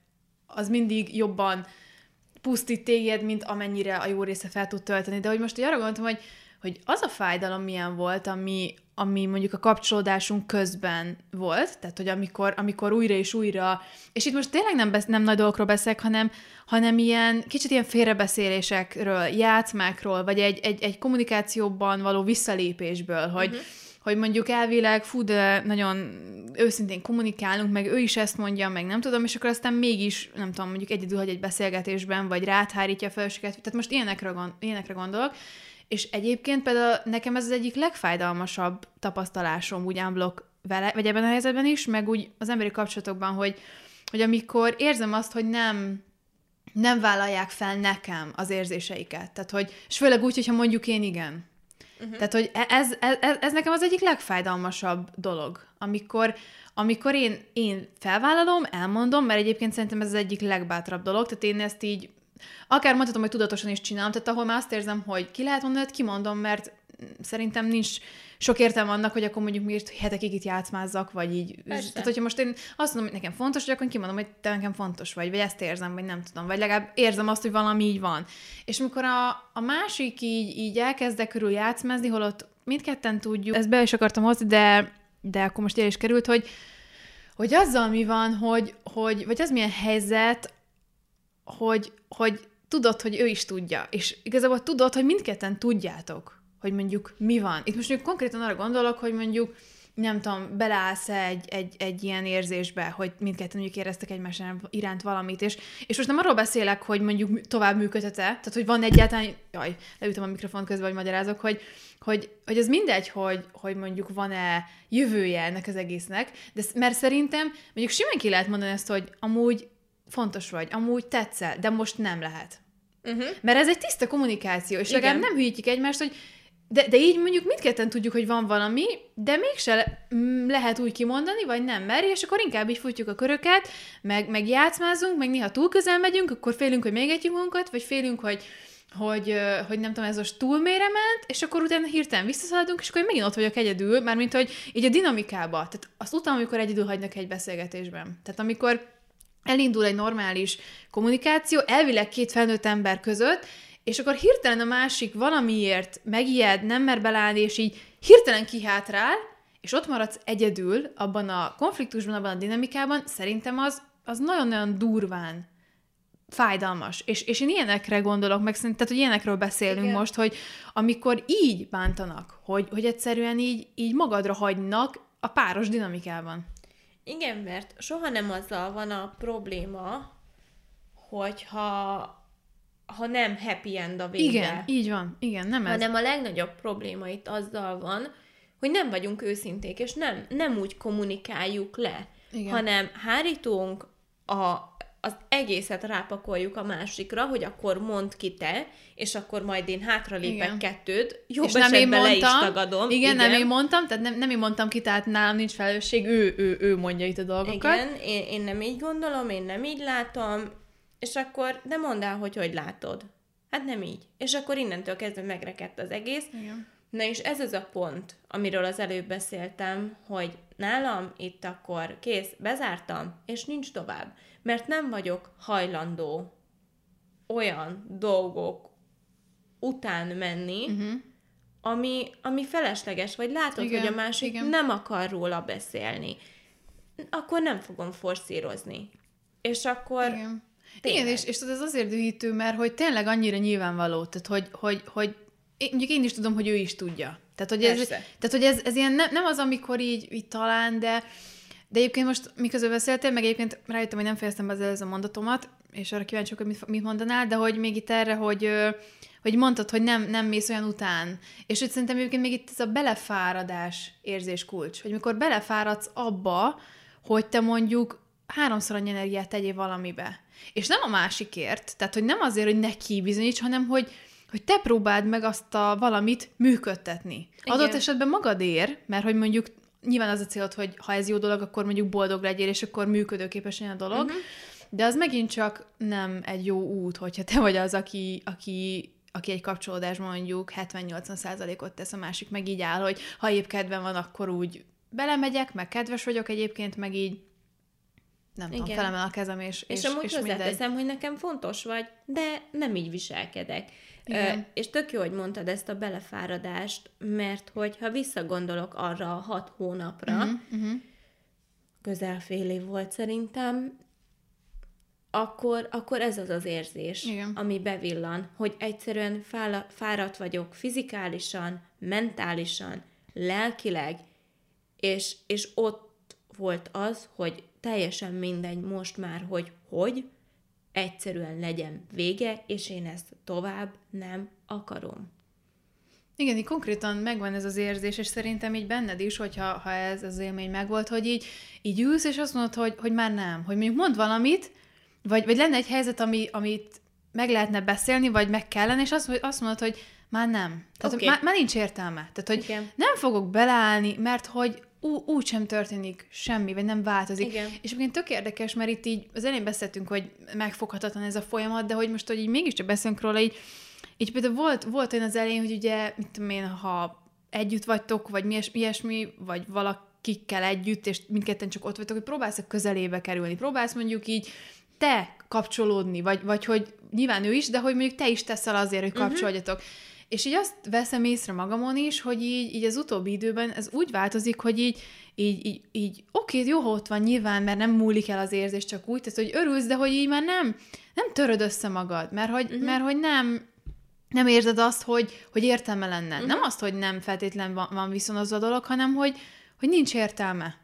[SPEAKER 1] az mindig jobban pusztít téged, mint amennyire a jó része fel tud tölteni. De hogy most így arra gondoltam, hogy, hogy az a fájdalom milyen volt, ami, ami mondjuk a kapcsolódásunk közben volt, tehát hogy amikor, amikor újra és újra, és itt most tényleg nem, besz, nem nagy dolgokról beszélek, hanem, hanem ilyen kicsit ilyen félrebeszélésekről, játszmákról, vagy egy, egy, egy kommunikációban való visszalépésből, hogy, uh-huh hogy mondjuk elvileg, fú, de nagyon őszintén kommunikálunk, meg ő is ezt mondja, meg nem tudom, és akkor aztán mégis, nem tudom, mondjuk egyedül hagy egy beszélgetésben, vagy ráthárítja a felséget. Tehát most ilyenekre, gond, ilyenekre gondolok. És egyébként például nekem ez az egyik legfájdalmasabb tapasztalásom úgy unblock vele, vagy ebben a helyzetben is, meg úgy az emberi kapcsolatokban, hogy, hogy amikor érzem azt, hogy nem nem vállalják fel nekem az érzéseiket. Tehát, hogy, és főleg úgy, hogyha mondjuk én igen. Uh-huh. Tehát, hogy e- ez, ez, ez nekem az egyik legfájdalmasabb dolog, amikor, amikor én, én felvállalom, elmondom, mert egyébként szerintem ez az egyik legbátrabb dolog, tehát én ezt így akár mondhatom, hogy tudatosan is csinálom, tehát ahol már azt érzem, hogy ki lehet mondani, kimondom, mert szerintem nincs sok értelme annak, hogy akkor mondjuk miért hetekig itt játszmázzak, vagy így. Persze. Tehát, hogyha most én azt mondom, hogy nekem fontos, hogy akkor kimondom, hogy te nekem fontos vagy, vagy ezt érzem, vagy nem tudom, vagy legalább érzem azt, hogy valami így van. És amikor a, a másik így, így elkezdek körül játszmázni, holott mindketten tudjuk, ezt be is akartam hozni, de, de akkor most el is került, hogy, hogy azzal mi van, hogy, hogy vagy az milyen helyzet, hogy, hogy tudod, hogy ő is tudja, és igazából tudod, hogy mindketten tudjátok, hogy mondjuk mi van. Itt most mondjuk konkrétan arra gondolok, hogy mondjuk nem tudom, beleállsz egy, egy, egy ilyen érzésbe, hogy mindketten mondjuk éreztek egymás iránt valamit, és, és most nem arról beszélek, hogy mondjuk tovább működhet tehát hogy van egyáltalán, jaj, leütöm a mikrofon közben, vagy magyarázok, hogy, hogy, hogy ez mindegy, hogy, hogy mondjuk van-e jövője ennek az egésznek, de mert szerintem mondjuk simán ki lehet mondani ezt, hogy amúgy fontos vagy, amúgy tetszel, de most nem lehet. Uh-huh. Mert ez egy tiszta kommunikáció, és Igen. legalább nem hűítjük egymást, hogy de, de így mondjuk mindketten tudjuk, hogy van valami, de mégse lehet úgy kimondani, vagy nem meri, és akkor inkább így futjuk a köröket, meg, meg játszmázunk, meg néha túl közel megyünk, akkor félünk, hogy még egy magunkat, vagy félünk, hogy, hogy, hogy nem tudom, ez most mélyre ment, és akkor utána hirtelen visszaszaladunk, és akkor én megint ott vagyok egyedül, mármint, hogy így a dinamikába, tehát azt utána, amikor egyedül hagynak egy beszélgetésben. Tehát amikor elindul egy normális kommunikáció, elvileg két felnőtt ember között, és akkor hirtelen a másik valamiért megijed, nem mer belállni, és így hirtelen kihátrál, és ott maradsz egyedül abban a konfliktusban, abban a dinamikában, szerintem az, az nagyon-nagyon durván fájdalmas. És, és én ilyenekre gondolok, meg szerintem, tehát, hogy ilyenekről beszélünk Igen. most, hogy amikor így bántanak, hogy, hogy egyszerűen így, így magadra hagynak a páros dinamikában.
[SPEAKER 2] Igen, mert soha nem azzal van a probléma, hogyha ha nem happy end a vége.
[SPEAKER 1] Igen, így van. Igen, nem
[SPEAKER 2] ez. Hanem a legnagyobb probléma itt azzal van, hogy nem vagyunk őszinték, és nem, nem úgy kommunikáljuk le, Igen. hanem hárítunk a, az egészet rápakoljuk a másikra, hogy akkor mond ki te, és akkor majd én hátralépek igen. kettőt, jobb és nem én mondtam, le is tagadom.
[SPEAKER 1] Igen, igen, nem én mondtam, tehát nem, nem én mondtam ki, tehát nálam nincs felelősség, ő, ő, ő mondja itt a dolgokat.
[SPEAKER 2] Igen, én, én nem így gondolom, én nem így látom, és akkor, de mondd el, hogy hogy látod. Hát nem így. És akkor innentől kezdve megrekedt az egész. Igen. Na és ez az a pont, amiről az előbb beszéltem, hogy nálam itt akkor kész, bezártam, és nincs tovább. Mert nem vagyok hajlandó olyan dolgok után menni, uh-huh. ami, ami felesleges, vagy látod, igen, hogy a másik igen. nem akar róla beszélni. Akkor nem fogom forszírozni. És akkor...
[SPEAKER 1] Igen. Igen, és, és ez azért dühítő, mert hogy tényleg annyira nyilvánvaló, tehát hogy, hogy, hogy én, mondjuk én is tudom, hogy ő is tudja. Tehát, hogy ez, tehát, hogy ez, ez ilyen ne, nem az, amikor így, így talán, de, de egyébként most miközben beszéltél, meg egyébként rájöttem, hogy nem fejeztem be az a mondatomat, és arra kíváncsi hogy mit, mit mondanál, de hogy még itt erre, hogy, hogy mondtad, hogy nem, nem mész olyan után. És hogy szerintem egyébként még itt ez a belefáradás érzés kulcs, hogy mikor belefáradsz abba, hogy te mondjuk háromszor annyi energiát tegyél valamibe. És nem a másikért, tehát hogy nem azért, hogy neki bizonyíts, hanem hogy, hogy te próbáld meg azt a valamit működtetni. Igen. Adott esetben magadér, mert hogy mondjuk nyilván az a célod, hogy ha ez jó dolog, akkor mondjuk boldog legyél, és akkor működőképes a dolog, uh-huh. de az megint csak nem egy jó út, hogyha te vagy az, aki, aki aki egy kapcsolódás mondjuk 70-80 százalékot tesz, a másik meg így áll, hogy ha épp kedven van, akkor úgy belemegyek, meg kedves vagyok egyébként, meg így nem Igen. tudom, felemel a kezem, és
[SPEAKER 2] És, és amúgy és hozzáteszem, hogy nekem fontos vagy, de nem így viselkedek. Igen. Ö, és tök jó, hogy mondtad ezt a belefáradást, mert hogyha visszagondolok arra a hat hónapra, uh-huh, uh-huh. közel fél év volt szerintem, akkor, akkor ez az az érzés, Igen. ami bevillan, hogy egyszerűen fáradt vagyok fizikálisan, mentálisan, lelkileg, és, és ott volt az, hogy teljesen mindegy most már, hogy hogy, egyszerűen legyen vége, és én ezt tovább nem akarom.
[SPEAKER 1] Igen, így konkrétan megvan ez az érzés, és szerintem így benned is, hogyha ha ez az élmény megvolt, hogy így, így ülsz, és azt mondod, hogy, hogy már nem. Hogy mondjuk mond valamit, vagy, vagy lenne egy helyzet, ami, amit meg lehetne beszélni, vagy meg kellene, és azt, azt mondod, hogy már nem. Tehát okay. már, már nincs értelme. Tehát, hogy Igen. nem fogok beleállni, mert hogy ú, úgy sem történik semmi, vagy nem változik. Igen. És egyébként tök érdekes, mert itt így az elején beszéltünk, hogy megfoghatatlan ez a folyamat, de hogy most, hogy így mégiscsak beszélünk róla, így, így például volt, volt olyan az elején, hogy ugye, mit tudom én, ha együtt vagytok, vagy mi ilyesmi, vagy valakikkel együtt, és mindketten csak ott vagytok, hogy próbálsz a közelébe kerülni, próbálsz mondjuk így te kapcsolódni, vagy, vagy hogy nyilván ő is, de hogy mondjuk te is teszel azért, hogy mhm. kapcsolódjatok. Uh-huh. És így azt veszem észre magamon is, hogy így, így az utóbbi időben ez úgy változik, hogy így, így, így, így oké, jó, ha ott van nyilván, mert nem múlik el az érzés csak úgy, tehát hogy örülsz, de hogy így már nem, nem töröd össze magad, mert hogy, uh-huh. mert hogy nem, nem érzed azt, hogy, hogy értelme lenne. Uh-huh. Nem azt, hogy nem feltétlen van, van viszonozva a dolog, hanem hogy, hogy nincs értelme.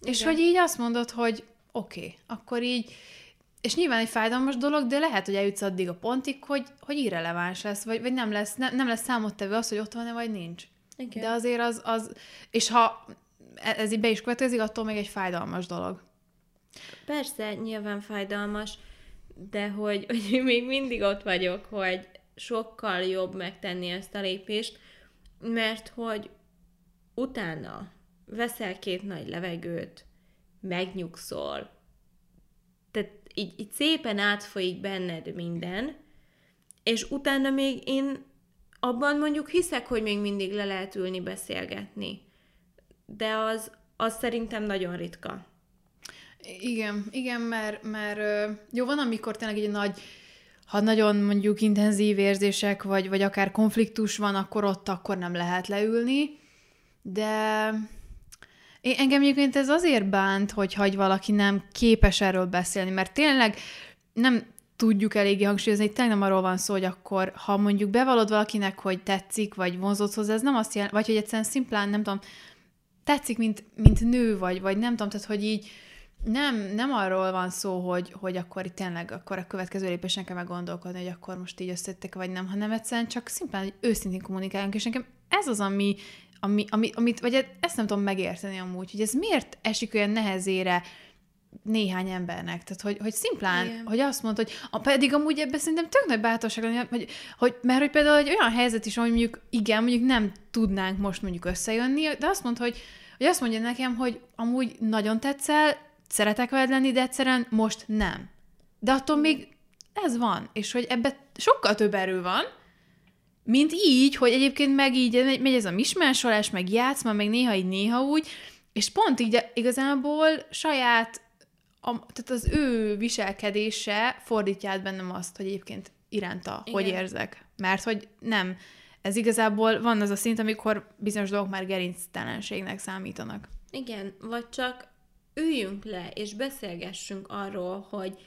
[SPEAKER 1] Igen. És hogy így azt mondod, hogy oké, okay, akkor így, és nyilván egy fájdalmas dolog, de lehet, hogy eljutsz addig a pontig, hogy, hogy irreleváns lesz, vagy, vagy nem, lesz, ne, nem lesz számottevő az, hogy ott van-e, vagy nincs. Igen. De azért az, az, és ha e, ez így be is következik, attól még egy fájdalmas dolog.
[SPEAKER 2] Persze, nyilván fájdalmas, de hogy, hogy még mindig ott vagyok, hogy sokkal jobb megtenni ezt a lépést, mert hogy utána veszel két nagy levegőt, megnyugszol, így, így szépen átfolyik benned minden, és utána még én abban mondjuk hiszek, hogy még mindig le lehet ülni, beszélgetni. De az, az szerintem nagyon ritka.
[SPEAKER 1] Igen, igen, mert, mert jó, van, amikor tényleg egy nagy, ha nagyon mondjuk intenzív érzések, vagy, vagy akár konfliktus van, akkor ott akkor nem lehet leülni, de én, engem egyébként ez azért bánt, hogy hagy valaki nem képes erről beszélni, mert tényleg nem tudjuk eléggé hangsúlyozni, tényleg nem arról van szó, hogy akkor, ha mondjuk bevallod valakinek, hogy tetszik, vagy vonzódsz hozzá, ez nem azt jelenti, vagy hogy egyszerűen szimplán, nem tudom, tetszik, mint, mint nő, vagy, vagy nem tudom, tehát hogy így nem, nem arról van szó, hogy, hogy akkor itt tényleg akkor a következő lépésen kell meggondolkodni, hogy akkor most így összettek, vagy nem, hanem egyszerűen csak szimplán, hogy őszintén kommunikáljunk, és nekem ez az, ami, ami, ami, amit, vagy ezt nem tudom megérteni amúgy, hogy ez miért esik olyan nehezére néhány embernek. Tehát, hogy, hogy szimplán, Igen. hogy azt mondta, hogy a, pedig amúgy ebben szerintem tök nagy bátorság lenni, hogy, hogy, mert hogy például egy olyan helyzet is, hogy mondjuk igen, mondjuk nem tudnánk most mondjuk összejönni, de azt mondta, hogy, hogy azt mondja nekem, hogy amúgy nagyon tetszel, szeretek veled lenni, de egyszerűen most nem. De attól még ez van, és hogy ebbe sokkal több erő van, mint így, hogy egyébként meg így megy ez a mismásolás, meg játszma, meg néha így megy ez a mismásolás, meg játszma, meg néha így, néha úgy, és pont így igazából saját, a, tehát az ő viselkedése fordítja át bennem azt, hogy egyébként iránta, Igen. hogy érzek. Mert hogy nem. Ez igazából van az a szint, amikor bizonyos dolgok már gerinctelenségnek számítanak.
[SPEAKER 2] Igen, vagy csak üljünk le, és beszélgessünk arról, hogy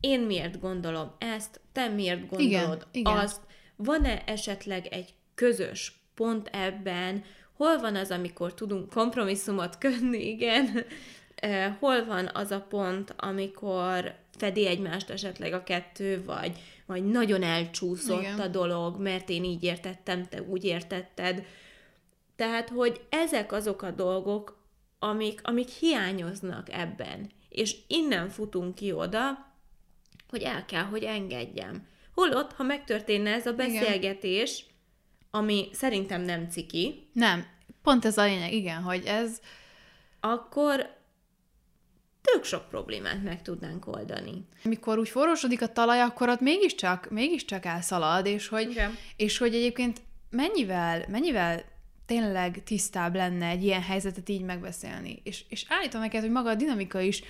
[SPEAKER 2] én miért gondolom ezt, te miért gondolod igen, azt, van-e esetleg egy közös pont ebben, hol van az, amikor tudunk kompromisszumot kötni, igen, [laughs] hol van az a pont, amikor fedi egymást esetleg a kettő, vagy, vagy nagyon elcsúszott Igen. a dolog, mert én így értettem, te úgy értetted. Tehát, hogy ezek azok a dolgok, amik, amik hiányoznak ebben. És innen futunk ki oda, hogy el kell, hogy engedjem. Holott, ha megtörténne ez a beszélgetés, igen. ami szerintem nem ciki.
[SPEAKER 1] Nem. Pont ez a lényeg, igen, hogy ez...
[SPEAKER 2] Akkor tök sok problémát meg tudnánk oldani.
[SPEAKER 1] Amikor úgy forrósodik a talaj, akkor ott mégiscsak, mégiscsak elszalad, és hogy, igen. és hogy egyébként mennyivel, mennyivel tényleg tisztább lenne egy ilyen helyzetet így megbeszélni. És, és állítom neked, hogy maga a dinamika is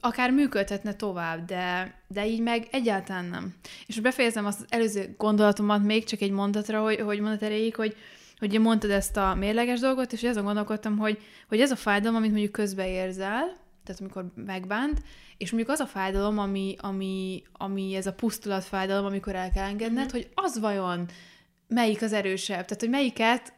[SPEAKER 1] akár működhetne tovább, de, de így meg egyáltalán nem. És befejezem azt az előző gondolatomat még csak egy mondatra, hogy, hogy mondat erejéig, hogy, hogy mondtad ezt a mérleges dolgot, és azon gondolkodtam, hogy, hogy ez a fájdalom, amit mondjuk közbeérzel, tehát amikor megbánt, és mondjuk az a fájdalom, ami, ami, ami ez a pusztulat fájdalom, amikor el kell engedned, mm-hmm. hogy az vajon melyik az erősebb, tehát hogy melyiket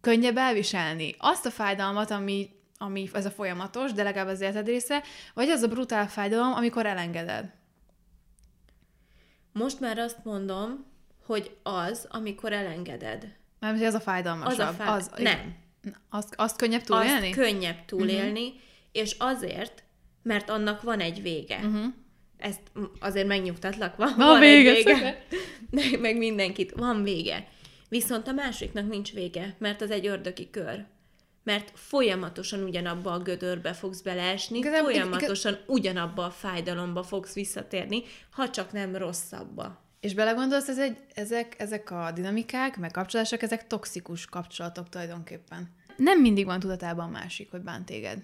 [SPEAKER 1] könnyebb elviselni. Azt a fájdalmat, ami ami ez a folyamatos, de legalább az életed része, vagy az a brutál fájdalom, amikor elengeded?
[SPEAKER 2] Most már azt mondom, hogy az, amikor elengeded.
[SPEAKER 1] Mert ez a fájdalmasabb. Az a fáj... az,
[SPEAKER 2] nem.
[SPEAKER 1] Azt, azt könnyebb túlélni?
[SPEAKER 2] Azt könnyebb túlélni, uh-huh. és azért, mert annak van egy vége. Uh-huh. Ezt azért megnyugtatlak, van, van, van vége. Egy vége. [laughs] meg, meg mindenkit, van vége. Viszont a másiknak nincs vége, mert az egy ördöki kör mert folyamatosan ugyanabba a gödörbe fogsz beleesni, Igazából, folyamatosan igaz... ugyanabba a fájdalomba fogsz visszatérni, ha csak nem rosszabba.
[SPEAKER 1] És belegondolsz, ez egy, ezek, ezek a dinamikák, meg kapcsolások, ezek toxikus kapcsolatok tulajdonképpen. Nem mindig van tudatában a másik, hogy bánt téged.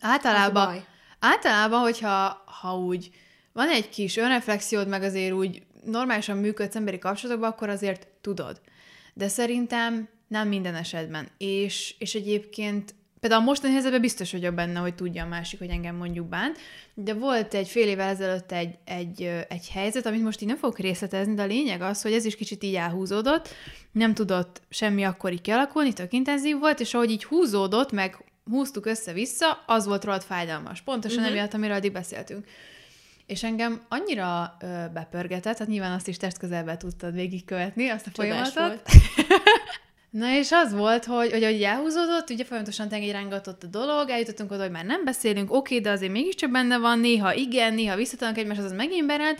[SPEAKER 1] Általában, általában hogyha ha úgy van egy kis önreflexiód, meg azért úgy normálisan működsz emberi kapcsolatokban, akkor azért tudod. De szerintem nem minden esetben. És, és egyébként Például a mostani helyzetben biztos vagyok benne, hogy tudja a másik, hogy engem mondjuk bánt, de volt egy fél évvel ezelőtt egy, egy, egy helyzet, amit most így nem fogok részletezni, de a lényeg az, hogy ez is kicsit így elhúzódott, nem tudott semmi akkor így kialakulni, tök intenzív volt, és ahogy így húzódott, meg húztuk össze-vissza, az volt rólad fájdalmas. Pontosan uh-huh. emiatt, amiről addig beszéltünk. És engem annyira ö, bepörgetett, hát nyilván azt is testközelben tudtad végigkövetni, azt a Csodás folyamatot. [laughs] Na és az volt, hogy, hogy ahogy elhúzódott, ugye folyamatosan tengely rángatott a dolog, eljutottunk oda, hogy már nem beszélünk, oké, de azért mégiscsak benne van, néha igen, néha visszatanak egymáshoz, az megint berend,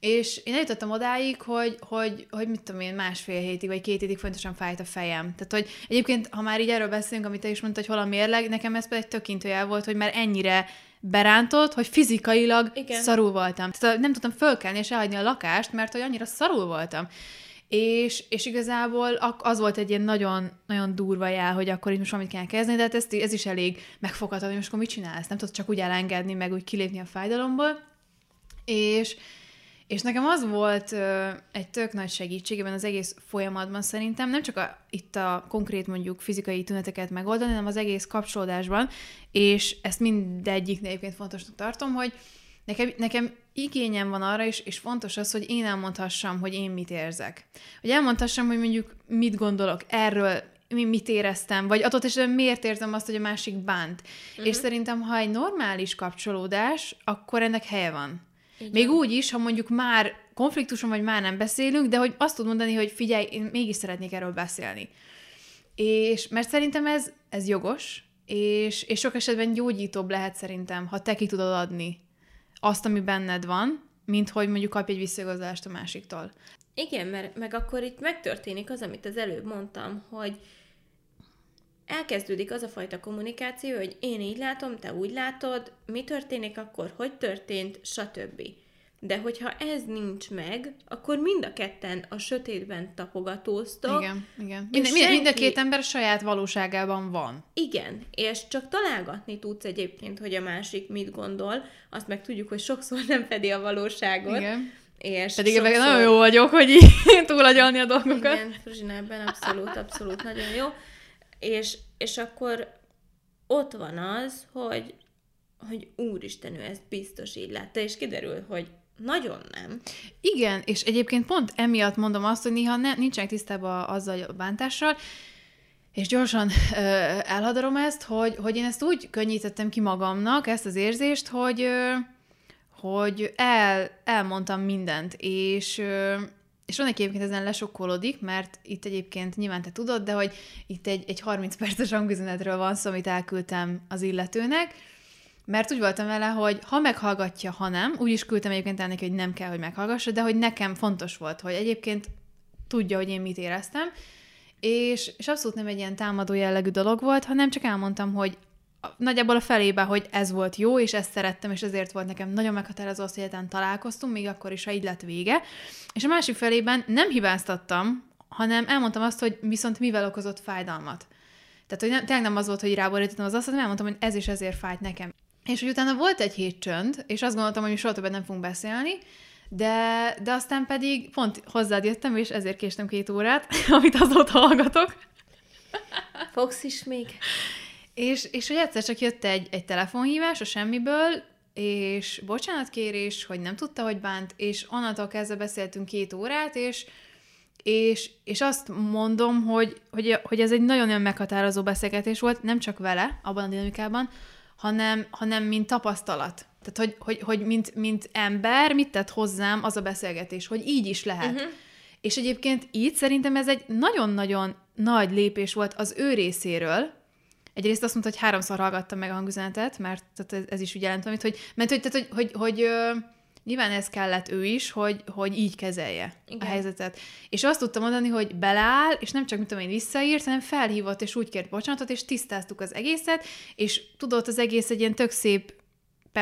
[SPEAKER 1] és én eljutottam odáig, hogy, hogy, hogy mit tudom én, másfél hétig vagy két hétig fontosan fájt a fejem. Tehát, hogy egyébként, ha már így erről beszélünk, amit te is mondtad, hogy hol a mérleg, nekem ez pedig tök jel volt, hogy már ennyire berántott, hogy fizikailag Igen. szarul voltam. Tehát nem tudtam fölkelni és elhagyni a lakást, mert hogy annyira szarul voltam. És, és igazából az volt egy ilyen nagyon, nagyon durva jel, hogy akkor itt most valamit kell kezdeni, de hát ez, ez is elég megfogható, hogy most akkor mit csinálsz? Nem tudod csak úgy elengedni, meg úgy kilépni a fájdalomból. És, és nekem az volt ö, egy tök nagy segítség ebben az egész folyamatban szerintem, nem csak a, itt a konkrét mondjuk fizikai tüneteket megoldani, hanem az egész kapcsolódásban, és ezt mindegyiknél egyébként fontosnak tartom, hogy nekem, nekem igényem van arra is, és fontos az, hogy én elmondhassam, hogy én mit érzek. Hogy elmondhassam, hogy mondjuk mit gondolok erről, mi mit éreztem, vagy adott esetben miért érzem azt, hogy a másik bánt. Uh-huh. És szerintem, ha egy normális kapcsolódás, akkor ennek helye van. Igen. Még úgy is, ha mondjuk már konfliktuson vagy már nem beszélünk, de hogy azt tud mondani, hogy figyelj, én mégis szeretnék erről beszélni. És mert szerintem ez, ez jogos, és, és sok esetben gyógyítóbb lehet szerintem, ha te ki tudod adni azt, ami benned van, mint hogy mondjuk kapj egy visszaigazolást a másiktól.
[SPEAKER 2] Igen, mert meg akkor itt megtörténik az, amit az előbb mondtam, hogy elkezdődik az a fajta kommunikáció, hogy én így látom, te úgy látod, mi történik akkor, hogy történt, stb. De hogyha ez nincs meg, akkor mind a ketten a sötétben tapogatóztak.
[SPEAKER 1] Igen, igen. Mind, senki... mind a két ember saját valóságában van.
[SPEAKER 2] Igen, és csak találgatni tudsz egyébként, hogy a másik mit gondol, azt meg tudjuk, hogy sokszor nem fedi a valóságot. Igen.
[SPEAKER 1] És Pedig sokszor... nagyon jó vagyok, hogy így [laughs] túlagyalni a dolgokat.
[SPEAKER 2] Igen, Fruzsina ebben abszolút, abszolút nagyon jó. És, és akkor ott van az, hogy, hogy úristen, ő ezt biztos így látta, és kiderül, hogy nagyon nem.
[SPEAKER 1] Igen, és egyébként pont emiatt mondom azt, hogy néha ne, nincsenek tisztában azzal a bántással, és gyorsan ö, elhadarom ezt, hogy, hogy én ezt úgy könnyítettem ki magamnak, ezt az érzést, hogy, ö, hogy el, elmondtam mindent, és, ö, és van, egyébként ezen lesokkolodik, mert itt egyébként nyilván te tudod, de hogy itt egy, egy 30 perces hangüzenetről van szó, amit elküldtem az illetőnek, mert úgy voltam vele, hogy ha meghallgatja, ha nem, úgy is küldtem egyébként el neki, hogy nem kell, hogy meghallgassa, de hogy nekem fontos volt, hogy egyébként tudja, hogy én mit éreztem, és, és abszolút nem egy ilyen támadó jellegű dolog volt, hanem csak elmondtam, hogy nagyjából a felébe, hogy ez volt jó, és ezt szerettem, és ezért volt nekem nagyon meghatározó az, hogy találkoztunk, még akkor is, ha így lett vége. És a másik felében nem hibáztattam, hanem elmondtam azt, hogy viszont mivel okozott fájdalmat. Tehát, hogy nem, tényleg nem az volt, hogy ráborítottam az azt, hanem elmondtam, hogy ez is ezért fájt nekem. És hogy utána volt egy hét csönd, és azt gondoltam, hogy mi soha többet nem fogunk beszélni, de, de aztán pedig pont hozzád jöttem, és ezért késtem két órát, [laughs] amit azóta hallgatok.
[SPEAKER 2] Fogsz is még?
[SPEAKER 1] És, és hogy egyszer csak jött egy, egy telefonhívás a semmiből, és bocsánatkérés, hogy nem tudta, hogy bánt, és onnantól kezdve beszéltünk két órát, és, és, és azt mondom, hogy, hogy, hogy ez egy nagyon-nagyon meghatározó beszélgetés volt, nem csak vele, abban a dinamikában, hanem, hanem mint tapasztalat. Tehát, hogy, hogy, hogy mint, mint ember, mit tett hozzám az a beszélgetés, hogy így is lehet. Uh-huh. És egyébként így szerintem ez egy nagyon-nagyon nagy lépés volt az ő részéről. Egyrészt azt mondta, hogy háromszor hallgattam meg a hangüzenetet, mert tehát ez, ez is úgy jelent valamit, hogy, mert hogy, tehát, hogy, hogy, hogy, hogy nyilván ez kellett ő is, hogy, hogy így kezelje Igen. a helyzetet. És azt tudtam mondani, hogy beleáll, és nem csak, mint én visszaírt, hanem felhívott, és úgy kért bocsánatot, és tisztáztuk az egészet, és tudott az egész egy ilyen tök szép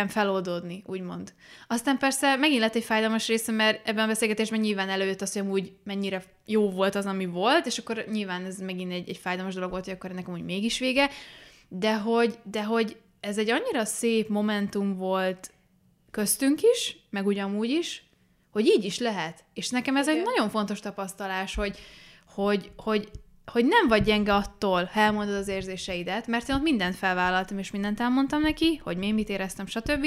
[SPEAKER 1] feloldódni, úgymond. Aztán persze megint lett egy fájdalmas része, mert ebben a beszélgetésben nyilván előjött az, hogy amúgy mennyire jó volt az, ami volt, és akkor nyilván ez megint egy, egy fájdalmas dolog volt, hogy akkor ennek amúgy mégis vége, de hogy, de hogy ez egy annyira szép momentum volt köztünk is, meg ugyanúgy is, hogy így is lehet. És nekem ez Igen. egy nagyon fontos tapasztalás, hogy, hogy, hogy, hogy nem vagy gyenge attól, ha elmondod az érzéseidet, mert én ott mindent felvállaltam, és mindent elmondtam neki, hogy mi mit éreztem, stb.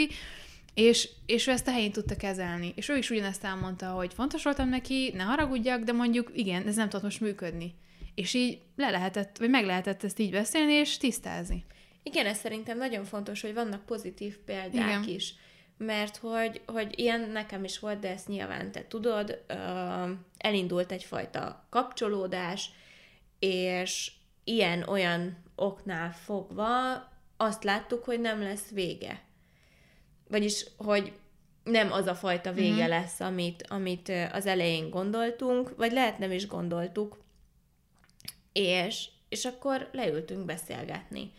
[SPEAKER 1] És, és ő ezt a helyén tudta kezelni. És ő is ugyanezt elmondta, hogy fontos voltam neki, ne haragudjak, de mondjuk igen, ez nem tud most működni. És így le lehetett, vagy meg lehetett ezt így beszélni, és tisztázni.
[SPEAKER 2] Igen, ez szerintem nagyon fontos, hogy vannak pozitív példák igen. is mert hogy, hogy ilyen nekem is volt, de ezt nyilván te tudod, elindult egyfajta kapcsolódás, és ilyen-olyan oknál fogva azt láttuk, hogy nem lesz vége. Vagyis, hogy nem az a fajta vége mm-hmm. lesz, amit, amit az elején gondoltunk, vagy lehet nem is gondoltuk, és, és akkor leültünk beszélgetni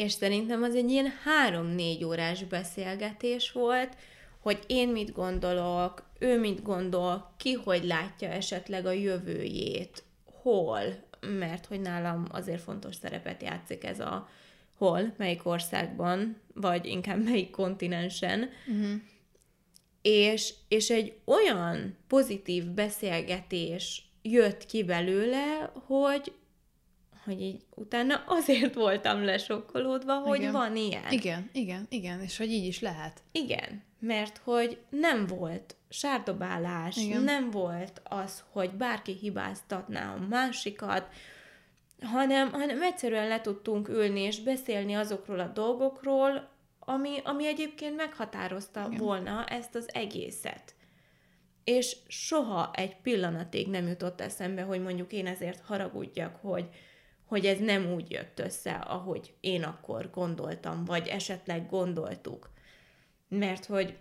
[SPEAKER 2] és szerintem az egy ilyen három-négy órás beszélgetés volt, hogy én mit gondolok, ő mit gondol, ki hogy látja esetleg a jövőjét, hol, mert hogy nálam azért fontos szerepet játszik ez a hol, melyik országban, vagy inkább melyik kontinensen. Uh-huh. És, és egy olyan pozitív beszélgetés jött ki belőle, hogy hogy így utána azért voltam lesokkolódva, hogy igen. van ilyen.
[SPEAKER 1] Igen, igen, igen, és hogy így is lehet.
[SPEAKER 2] Igen, mert hogy nem volt sárdobálás, igen. nem volt az, hogy bárki hibáztatná a másikat, hanem, hanem egyszerűen le tudtunk ülni és beszélni azokról a dolgokról, ami, ami egyébként meghatározta Igen. volna ezt az egészet. És soha egy pillanatig nem jutott eszembe, hogy mondjuk én ezért haragudjak, hogy, hogy ez nem úgy jött össze, ahogy én akkor gondoltam, vagy esetleg gondoltuk. Mert hogy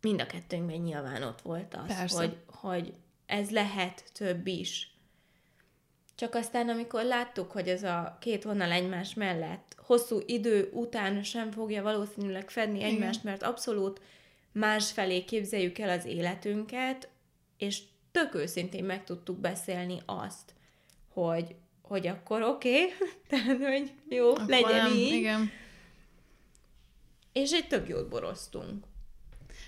[SPEAKER 2] mind a kettőnkben nyilván ott volt az, hogy, hogy ez lehet több is. Csak aztán, amikor láttuk, hogy ez a két vonal egymás mellett hosszú idő után sem fogja valószínűleg fedni egymást, mert abszolút másfelé képzeljük el az életünket, és tök őszintén meg tudtuk beszélni azt, hogy, hogy akkor oké, okay, [laughs] tehát, hogy jó, akkor legyen nem, így. Igen. És egy tök jót boroztunk.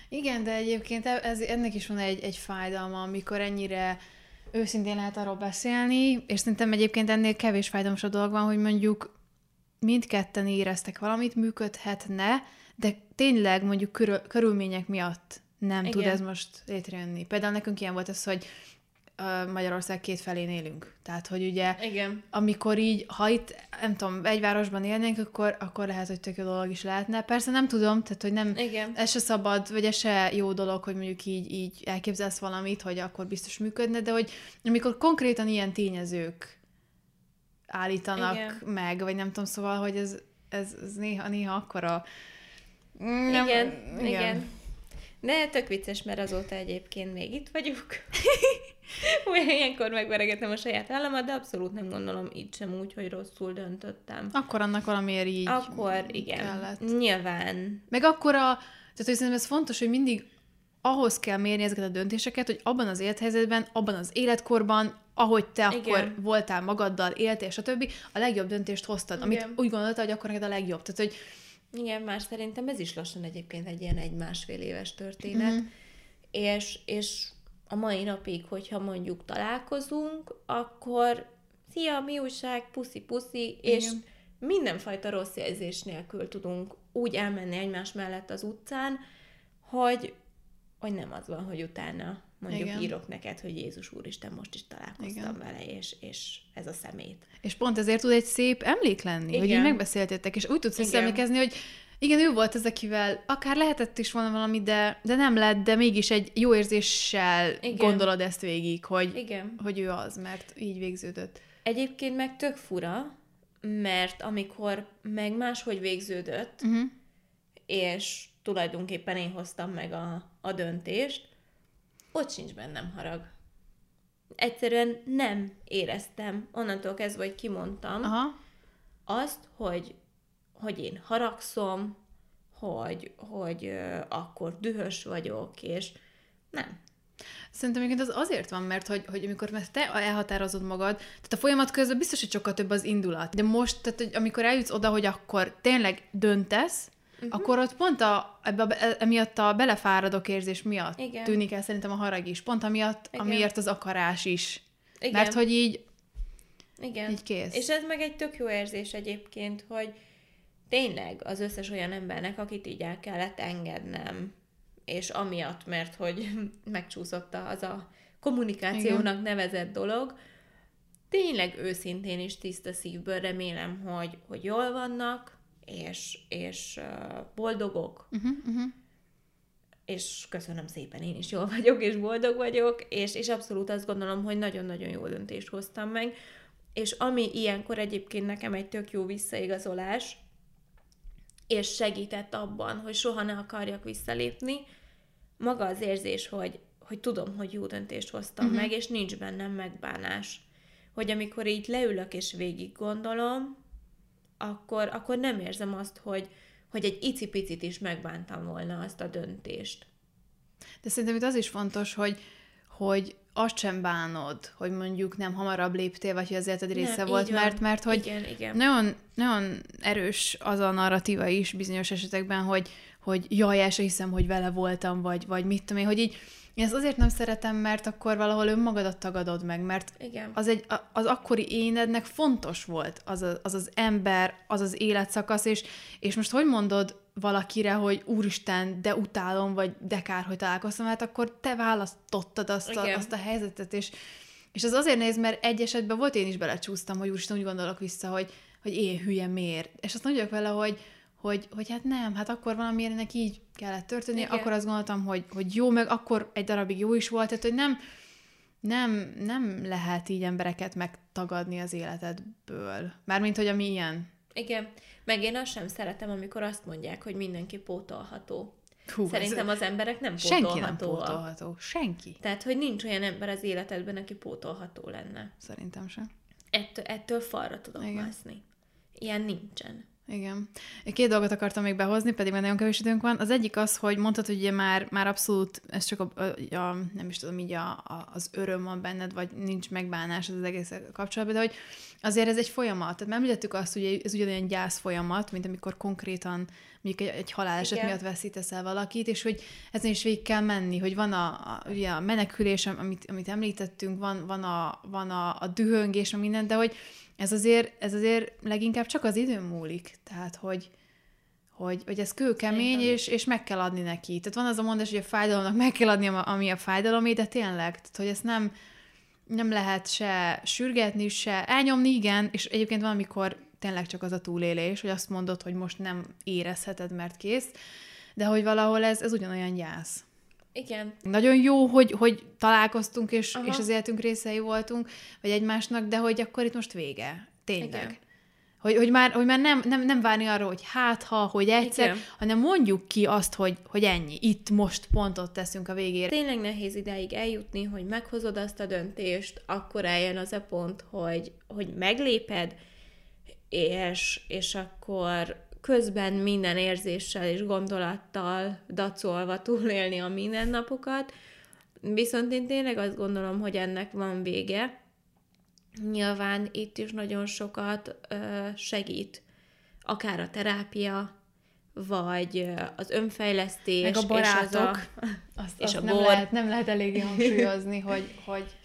[SPEAKER 1] Igen, de egyébként e- ez, ennek is van egy, egy fájdalma, amikor ennyire őszintén lehet arról beszélni, és szerintem egyébként ennél kevés fájdalmasabb dolog van, hogy mondjuk mindketten éreztek valamit, működhetne, de tényleg mondjuk körül, körülmények miatt nem Igen. tud ez most létrejönni. Például nekünk ilyen volt ez, hogy Magyarország két felén élünk. Tehát, hogy ugye,
[SPEAKER 2] Igen.
[SPEAKER 1] amikor így, ha itt, nem tudom, egy városban élnénk, akkor, akkor lehet, hogy tök jó dolog is lehetne. Persze nem tudom, tehát, hogy nem,
[SPEAKER 2] Igen.
[SPEAKER 1] ez se szabad, vagy ez se jó dolog, hogy mondjuk így, így elképzelsz valamit, hogy akkor biztos működne, de hogy amikor konkrétan ilyen tényezők állítanak Igen. meg, vagy nem tudom, szóval, hogy ez, ez, ez néha, néha akkora...
[SPEAKER 2] Nem, igen, igen. igen. De tök vicces, mert azóta egyébként még itt vagyok. [laughs] Ilyenkor megveregetem a saját államat, de abszolút nem gondolom így sem úgy, hogy rosszul döntöttem.
[SPEAKER 1] Akkor annak valamiért így
[SPEAKER 2] Akkor igen. Kellett. Nyilván.
[SPEAKER 1] Meg akkor a... Tehát, hogy szerintem ez fontos, hogy mindig ahhoz kell mérni ezeket a döntéseket, hogy abban az élethelyzetben, abban az életkorban, ahogy te Igen. akkor voltál magaddal, éltél, stb. a legjobb döntést hoztad, Igen. amit úgy gondoltad, hogy akkor neked a legjobb. Tehát, hogy
[SPEAKER 2] igen, más szerintem ez is lassan egyébként egy ilyen egy-másfél éves történet, uh-huh. és, és a mai napig, hogyha mondjuk találkozunk, akkor szia, mi újság, puszi-puszi, és mindenfajta rossz érzés nélkül tudunk úgy elmenni egymás mellett az utcán, hogy, hogy nem az van, hogy utána mondjuk Igen. írok neked, hogy Jézus Úristen, most is találkoztam Igen. vele, és, és ez a szemét.
[SPEAKER 1] És pont ezért tud egy szép emlék lenni, Igen. hogy így megbeszéltétek, és úgy tudsz visszaemlékezni, hogy igen, ő volt az, akivel akár lehetett is volna valami, de, de nem lett, de mégis egy jó érzéssel Igen. gondolod ezt végig, hogy, Igen. hogy ő az, mert így végződött.
[SPEAKER 2] Egyébként meg tök fura, mert amikor meg máshogy végződött, uh-huh. és tulajdonképpen én hoztam meg a, a döntést, ott sincs bennem harag. Egyszerűen nem éreztem, onnantól kezdve, hogy kimondtam, Aha. azt, hogy, hogy én haragszom, hogy, hogy akkor dühös vagyok, és nem.
[SPEAKER 1] Szerintem egyébként az azért van, mert hogy, hogy amikor mert te elhatározod magad, tehát a folyamat közben biztos, hogy sokkal több az indulat. De most, tehát hogy amikor eljutsz oda, hogy akkor tényleg döntesz, uh-huh. akkor ott pont a, ebbe, emiatt a belefáradok érzés miatt Igen. tűnik el szerintem a harag is. Pont amiatt, Igen. amiért az akarás is. Igen. Mert hogy így,
[SPEAKER 2] Igen.
[SPEAKER 1] így kész.
[SPEAKER 2] És ez meg egy tök jó érzés egyébként, hogy tényleg az összes olyan embernek, akit így el kellett engednem, és amiatt, mert hogy [laughs] megcsúszott az a kommunikációnak Igen. nevezett dolog, tényleg őszintén és tiszta szívből remélem, hogy, hogy jól vannak, és, és boldogok, uh-huh, uh-huh. és köszönöm szépen, én is jól vagyok, és boldog vagyok, és, és abszolút azt gondolom, hogy nagyon-nagyon jó döntést hoztam meg, és ami ilyenkor egyébként nekem egy tök jó visszaigazolás, és segített abban, hogy soha ne akarjak visszalépni, maga az érzés, hogy, hogy tudom, hogy jó döntést hoztam uh-huh. meg, és nincs bennem megbánás. Hogy amikor így leülök és végig gondolom, akkor, akkor nem érzem azt, hogy, hogy egy icipicit is megbántam volna azt a döntést.
[SPEAKER 1] De szerintem itt az is fontos, hogy, hogy azt sem bánod, hogy mondjuk nem hamarabb léptél, vagy hogy az életed része nem, volt, mert, mert hogy igen, igen. Nagyon, nagyon erős az a narratíva is bizonyos esetekben, hogy, hogy jaj, el hiszem, hogy vele voltam, vagy, vagy mit tudom én, hogy így én ezt azért nem szeretem, mert akkor valahol önmagadat tagadod meg, mert Igen. Az, egy, az akkori énednek fontos volt az, a, az az ember, az az életszakasz, és, és most hogy mondod valakire, hogy úristen, de utálom, vagy de kár, hogy találkoztam, hát akkor te választottad azt a, azt a helyzetet, és, és az azért néz, mert egy esetben volt, én is belecsúsztam, hogy úristen, úgy gondolok vissza, hogy, hogy én hülye miért. És azt mondjuk vele, hogy, hogy, hogy hát nem, hát akkor valamiért ennek így kellett történni, Igen. akkor azt gondoltam, hogy, hogy jó, meg akkor egy darabig jó is volt, tehát hogy nem, nem, nem lehet így embereket megtagadni az életedből. Mármint, hogy ami ilyen.
[SPEAKER 2] Igen, meg én azt sem szeretem, amikor azt mondják, hogy mindenki pótolható. Hú, Szerintem az emberek nem pótolható.
[SPEAKER 1] Senki nem pótolható. Senki.
[SPEAKER 2] Tehát, hogy nincs olyan ember az életedben, aki pótolható lenne.
[SPEAKER 1] Szerintem sem.
[SPEAKER 2] Ettől, ettől falra tudom Igen. mászni. Ilyen nincsen.
[SPEAKER 1] Igen. Két dolgot akartam még behozni, pedig már nagyon kevés időnk van. Az egyik az, hogy mondtad, hogy ugye már, már abszolút, ez csak a, a, a nem is tudom, így a, a, az öröm van benned, vagy nincs megbánás az egész kapcsolatban, de hogy azért ez egy folyamat. Tehát említettük azt, hogy ez ugyanolyan gyász folyamat, mint amikor konkrétan mondjuk egy, egy haláleset Igen. miatt veszítesz el valakit, és hogy ezen is végig kell menni, hogy van a, a, ugye a menekülés, amit, amit említettünk, van, van, a, van a, a dühöngés, minden, de hogy ez azért, ez azért leginkább csak az idő múlik. Tehát, hogy, hogy, hogy ez kőkemény, és, és meg kell adni neki. Tehát van az a mondás, hogy a fájdalomnak meg kell adni, ami a fájdalomé, de tényleg, tehát, hogy ezt nem, nem lehet se sürgetni, se elnyomni, igen, és egyébként van, amikor tényleg csak az a túlélés, hogy azt mondod, hogy most nem érezheted, mert kész, de hogy valahol ez, ez ugyanolyan gyász.
[SPEAKER 2] Igen.
[SPEAKER 1] Nagyon jó, hogy, hogy találkoztunk, és, és az életünk részei voltunk, vagy egymásnak, de hogy akkor itt most vége. Tényleg. Igen. Hogy, hogy, már, hogy már nem, nem, nem várni arra, hogy hát ha, hogy egyszer, Igen. hanem mondjuk ki azt, hogy, hogy ennyi, itt most pontot teszünk a végére.
[SPEAKER 2] Tényleg nehéz ideig eljutni, hogy meghozod azt a döntést, akkor eljön az a pont, hogy, hogy megléped, és, és akkor közben minden érzéssel és gondolattal dacolva túlélni a mindennapokat, viszont én tényleg azt gondolom, hogy ennek van vége. Nyilván itt is nagyon sokat segít, akár a terápia, vagy az önfejlesztés.
[SPEAKER 1] Meg a barátok. És, az a, [laughs] azt, és azt a nem, lehet, nem lehet eléggé [laughs] hangsúlyozni, hogy, hogy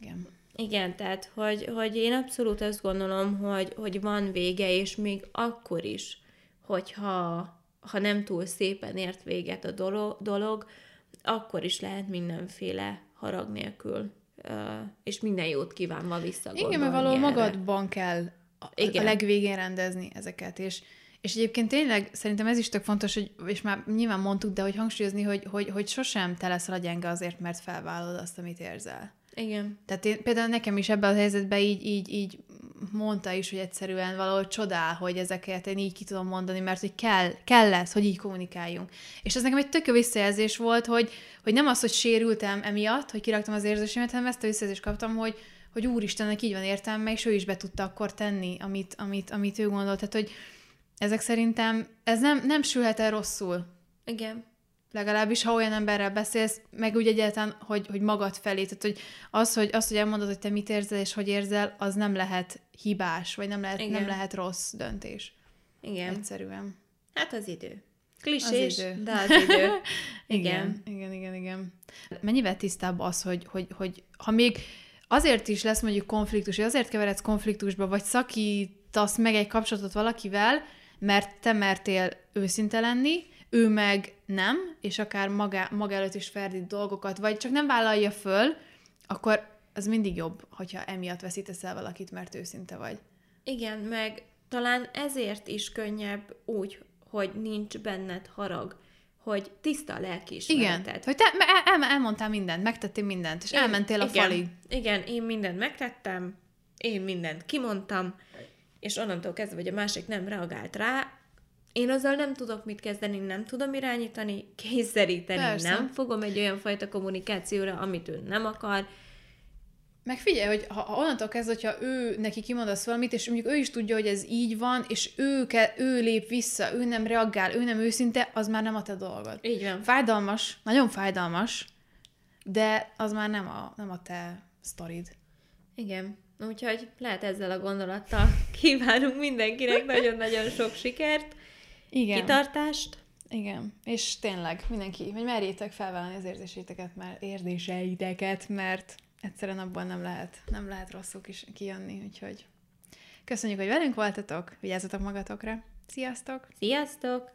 [SPEAKER 1] igen.
[SPEAKER 2] Igen, tehát, hogy, hogy én abszolút azt gondolom, hogy, hogy van vége, és még akkor is, hogyha ha nem túl szépen ért véget a dolog, dolog akkor is lehet mindenféle harag nélkül, és minden jót kívánva visszagondolni
[SPEAKER 1] Igen, mert való magadban kell a, Igen. a legvégén rendezni ezeket, és, és egyébként tényleg szerintem ez is tök fontos, hogy, és már nyilván mondtuk, de hogy hangsúlyozni, hogy, hogy, hogy sosem te leszel a gyenge azért, mert felvállalod azt, amit érzel.
[SPEAKER 2] Igen.
[SPEAKER 1] Tehát én, például nekem is ebben a helyzetben így, így, így mondta is, hogy egyszerűen valahol csodál, hogy ezeket én így ki tudom mondani, mert hogy kell, kell lesz, hogy így kommunikáljunk. És ez nekem egy tök jó visszajelzés volt, hogy, hogy nem az, hogy sérültem emiatt, hogy kiraktam az érzésemet, hanem ezt a visszajelzést kaptam, hogy, hogy úristennek így van értelme, és ő is be tudta akkor tenni, amit, amit, amit ő gondolt. Tehát, hogy ezek szerintem, ez nem, nem sülhet el rosszul.
[SPEAKER 2] Igen
[SPEAKER 1] legalábbis, ha olyan emberrel beszélsz, meg úgy egyáltalán, hogy, hogy magad felé, tehát hogy az, hogy, az, hogy elmondod, hogy te mit érzel és hogy érzel, az nem lehet hibás, vagy nem lehet, nem lehet rossz döntés.
[SPEAKER 2] Igen.
[SPEAKER 1] Egyszerűen.
[SPEAKER 2] Hát az idő. Klisés, az idő. de az idő. [laughs]
[SPEAKER 1] igen. igen, igen, igen, igen. Mennyivel tisztább az, hogy, hogy, hogy ha még azért is lesz mondjuk konfliktus, vagy azért keveredsz konfliktusba, vagy szakítasz meg egy kapcsolatot valakivel, mert te mertél őszinte lenni, ő meg nem, és akár maga, maga előtt is ferdít dolgokat, vagy csak nem vállalja föl, akkor az mindig jobb, hogyha emiatt veszítesz el valakit, mert őszinte vagy.
[SPEAKER 2] Igen, meg talán ezért is könnyebb úgy, hogy nincs benned harag, hogy tiszta a lelkiismereted.
[SPEAKER 1] Igen, hogy te el, el, elmondtál mindent, megtettél mindent, és én, elmentél a
[SPEAKER 2] igen,
[SPEAKER 1] falig.
[SPEAKER 2] Igen, én mindent megtettem, én mindent kimondtam, és onnantól kezdve, hogy a másik nem reagált rá, én azzal nem tudok mit kezdeni, nem tudom irányítani, kényszeríteni, Persze. nem fogom egy olyan fajta kommunikációra, amit ő nem akar.
[SPEAKER 1] Meg figyelj, hogy ha, ha onnantól kezdve, hogyha ő neki kimondasz valamit, és mondjuk ő is tudja, hogy ez így van, és ő, ke, ő lép vissza, ő nem reagál, ő nem őszinte, az már nem a te dolgod.
[SPEAKER 2] Így van.
[SPEAKER 1] Fájdalmas, nagyon fájdalmas, de az már nem a, nem a te sztorid.
[SPEAKER 2] Igen. Úgyhogy lehet ezzel a gondolattal [laughs] kívánunk mindenkinek nagyon-nagyon sok sikert. Igen. kitartást.
[SPEAKER 1] Igen, és tényleg mindenki, hogy merjétek felvállalni az érzéseiteket, mert érzéseiteket, mert egyszerűen abban nem lehet, nem lehet rosszul is kijönni, úgyhogy köszönjük, hogy velünk voltatok, vigyázzatok magatokra. Sziasztok!
[SPEAKER 2] Sziasztok!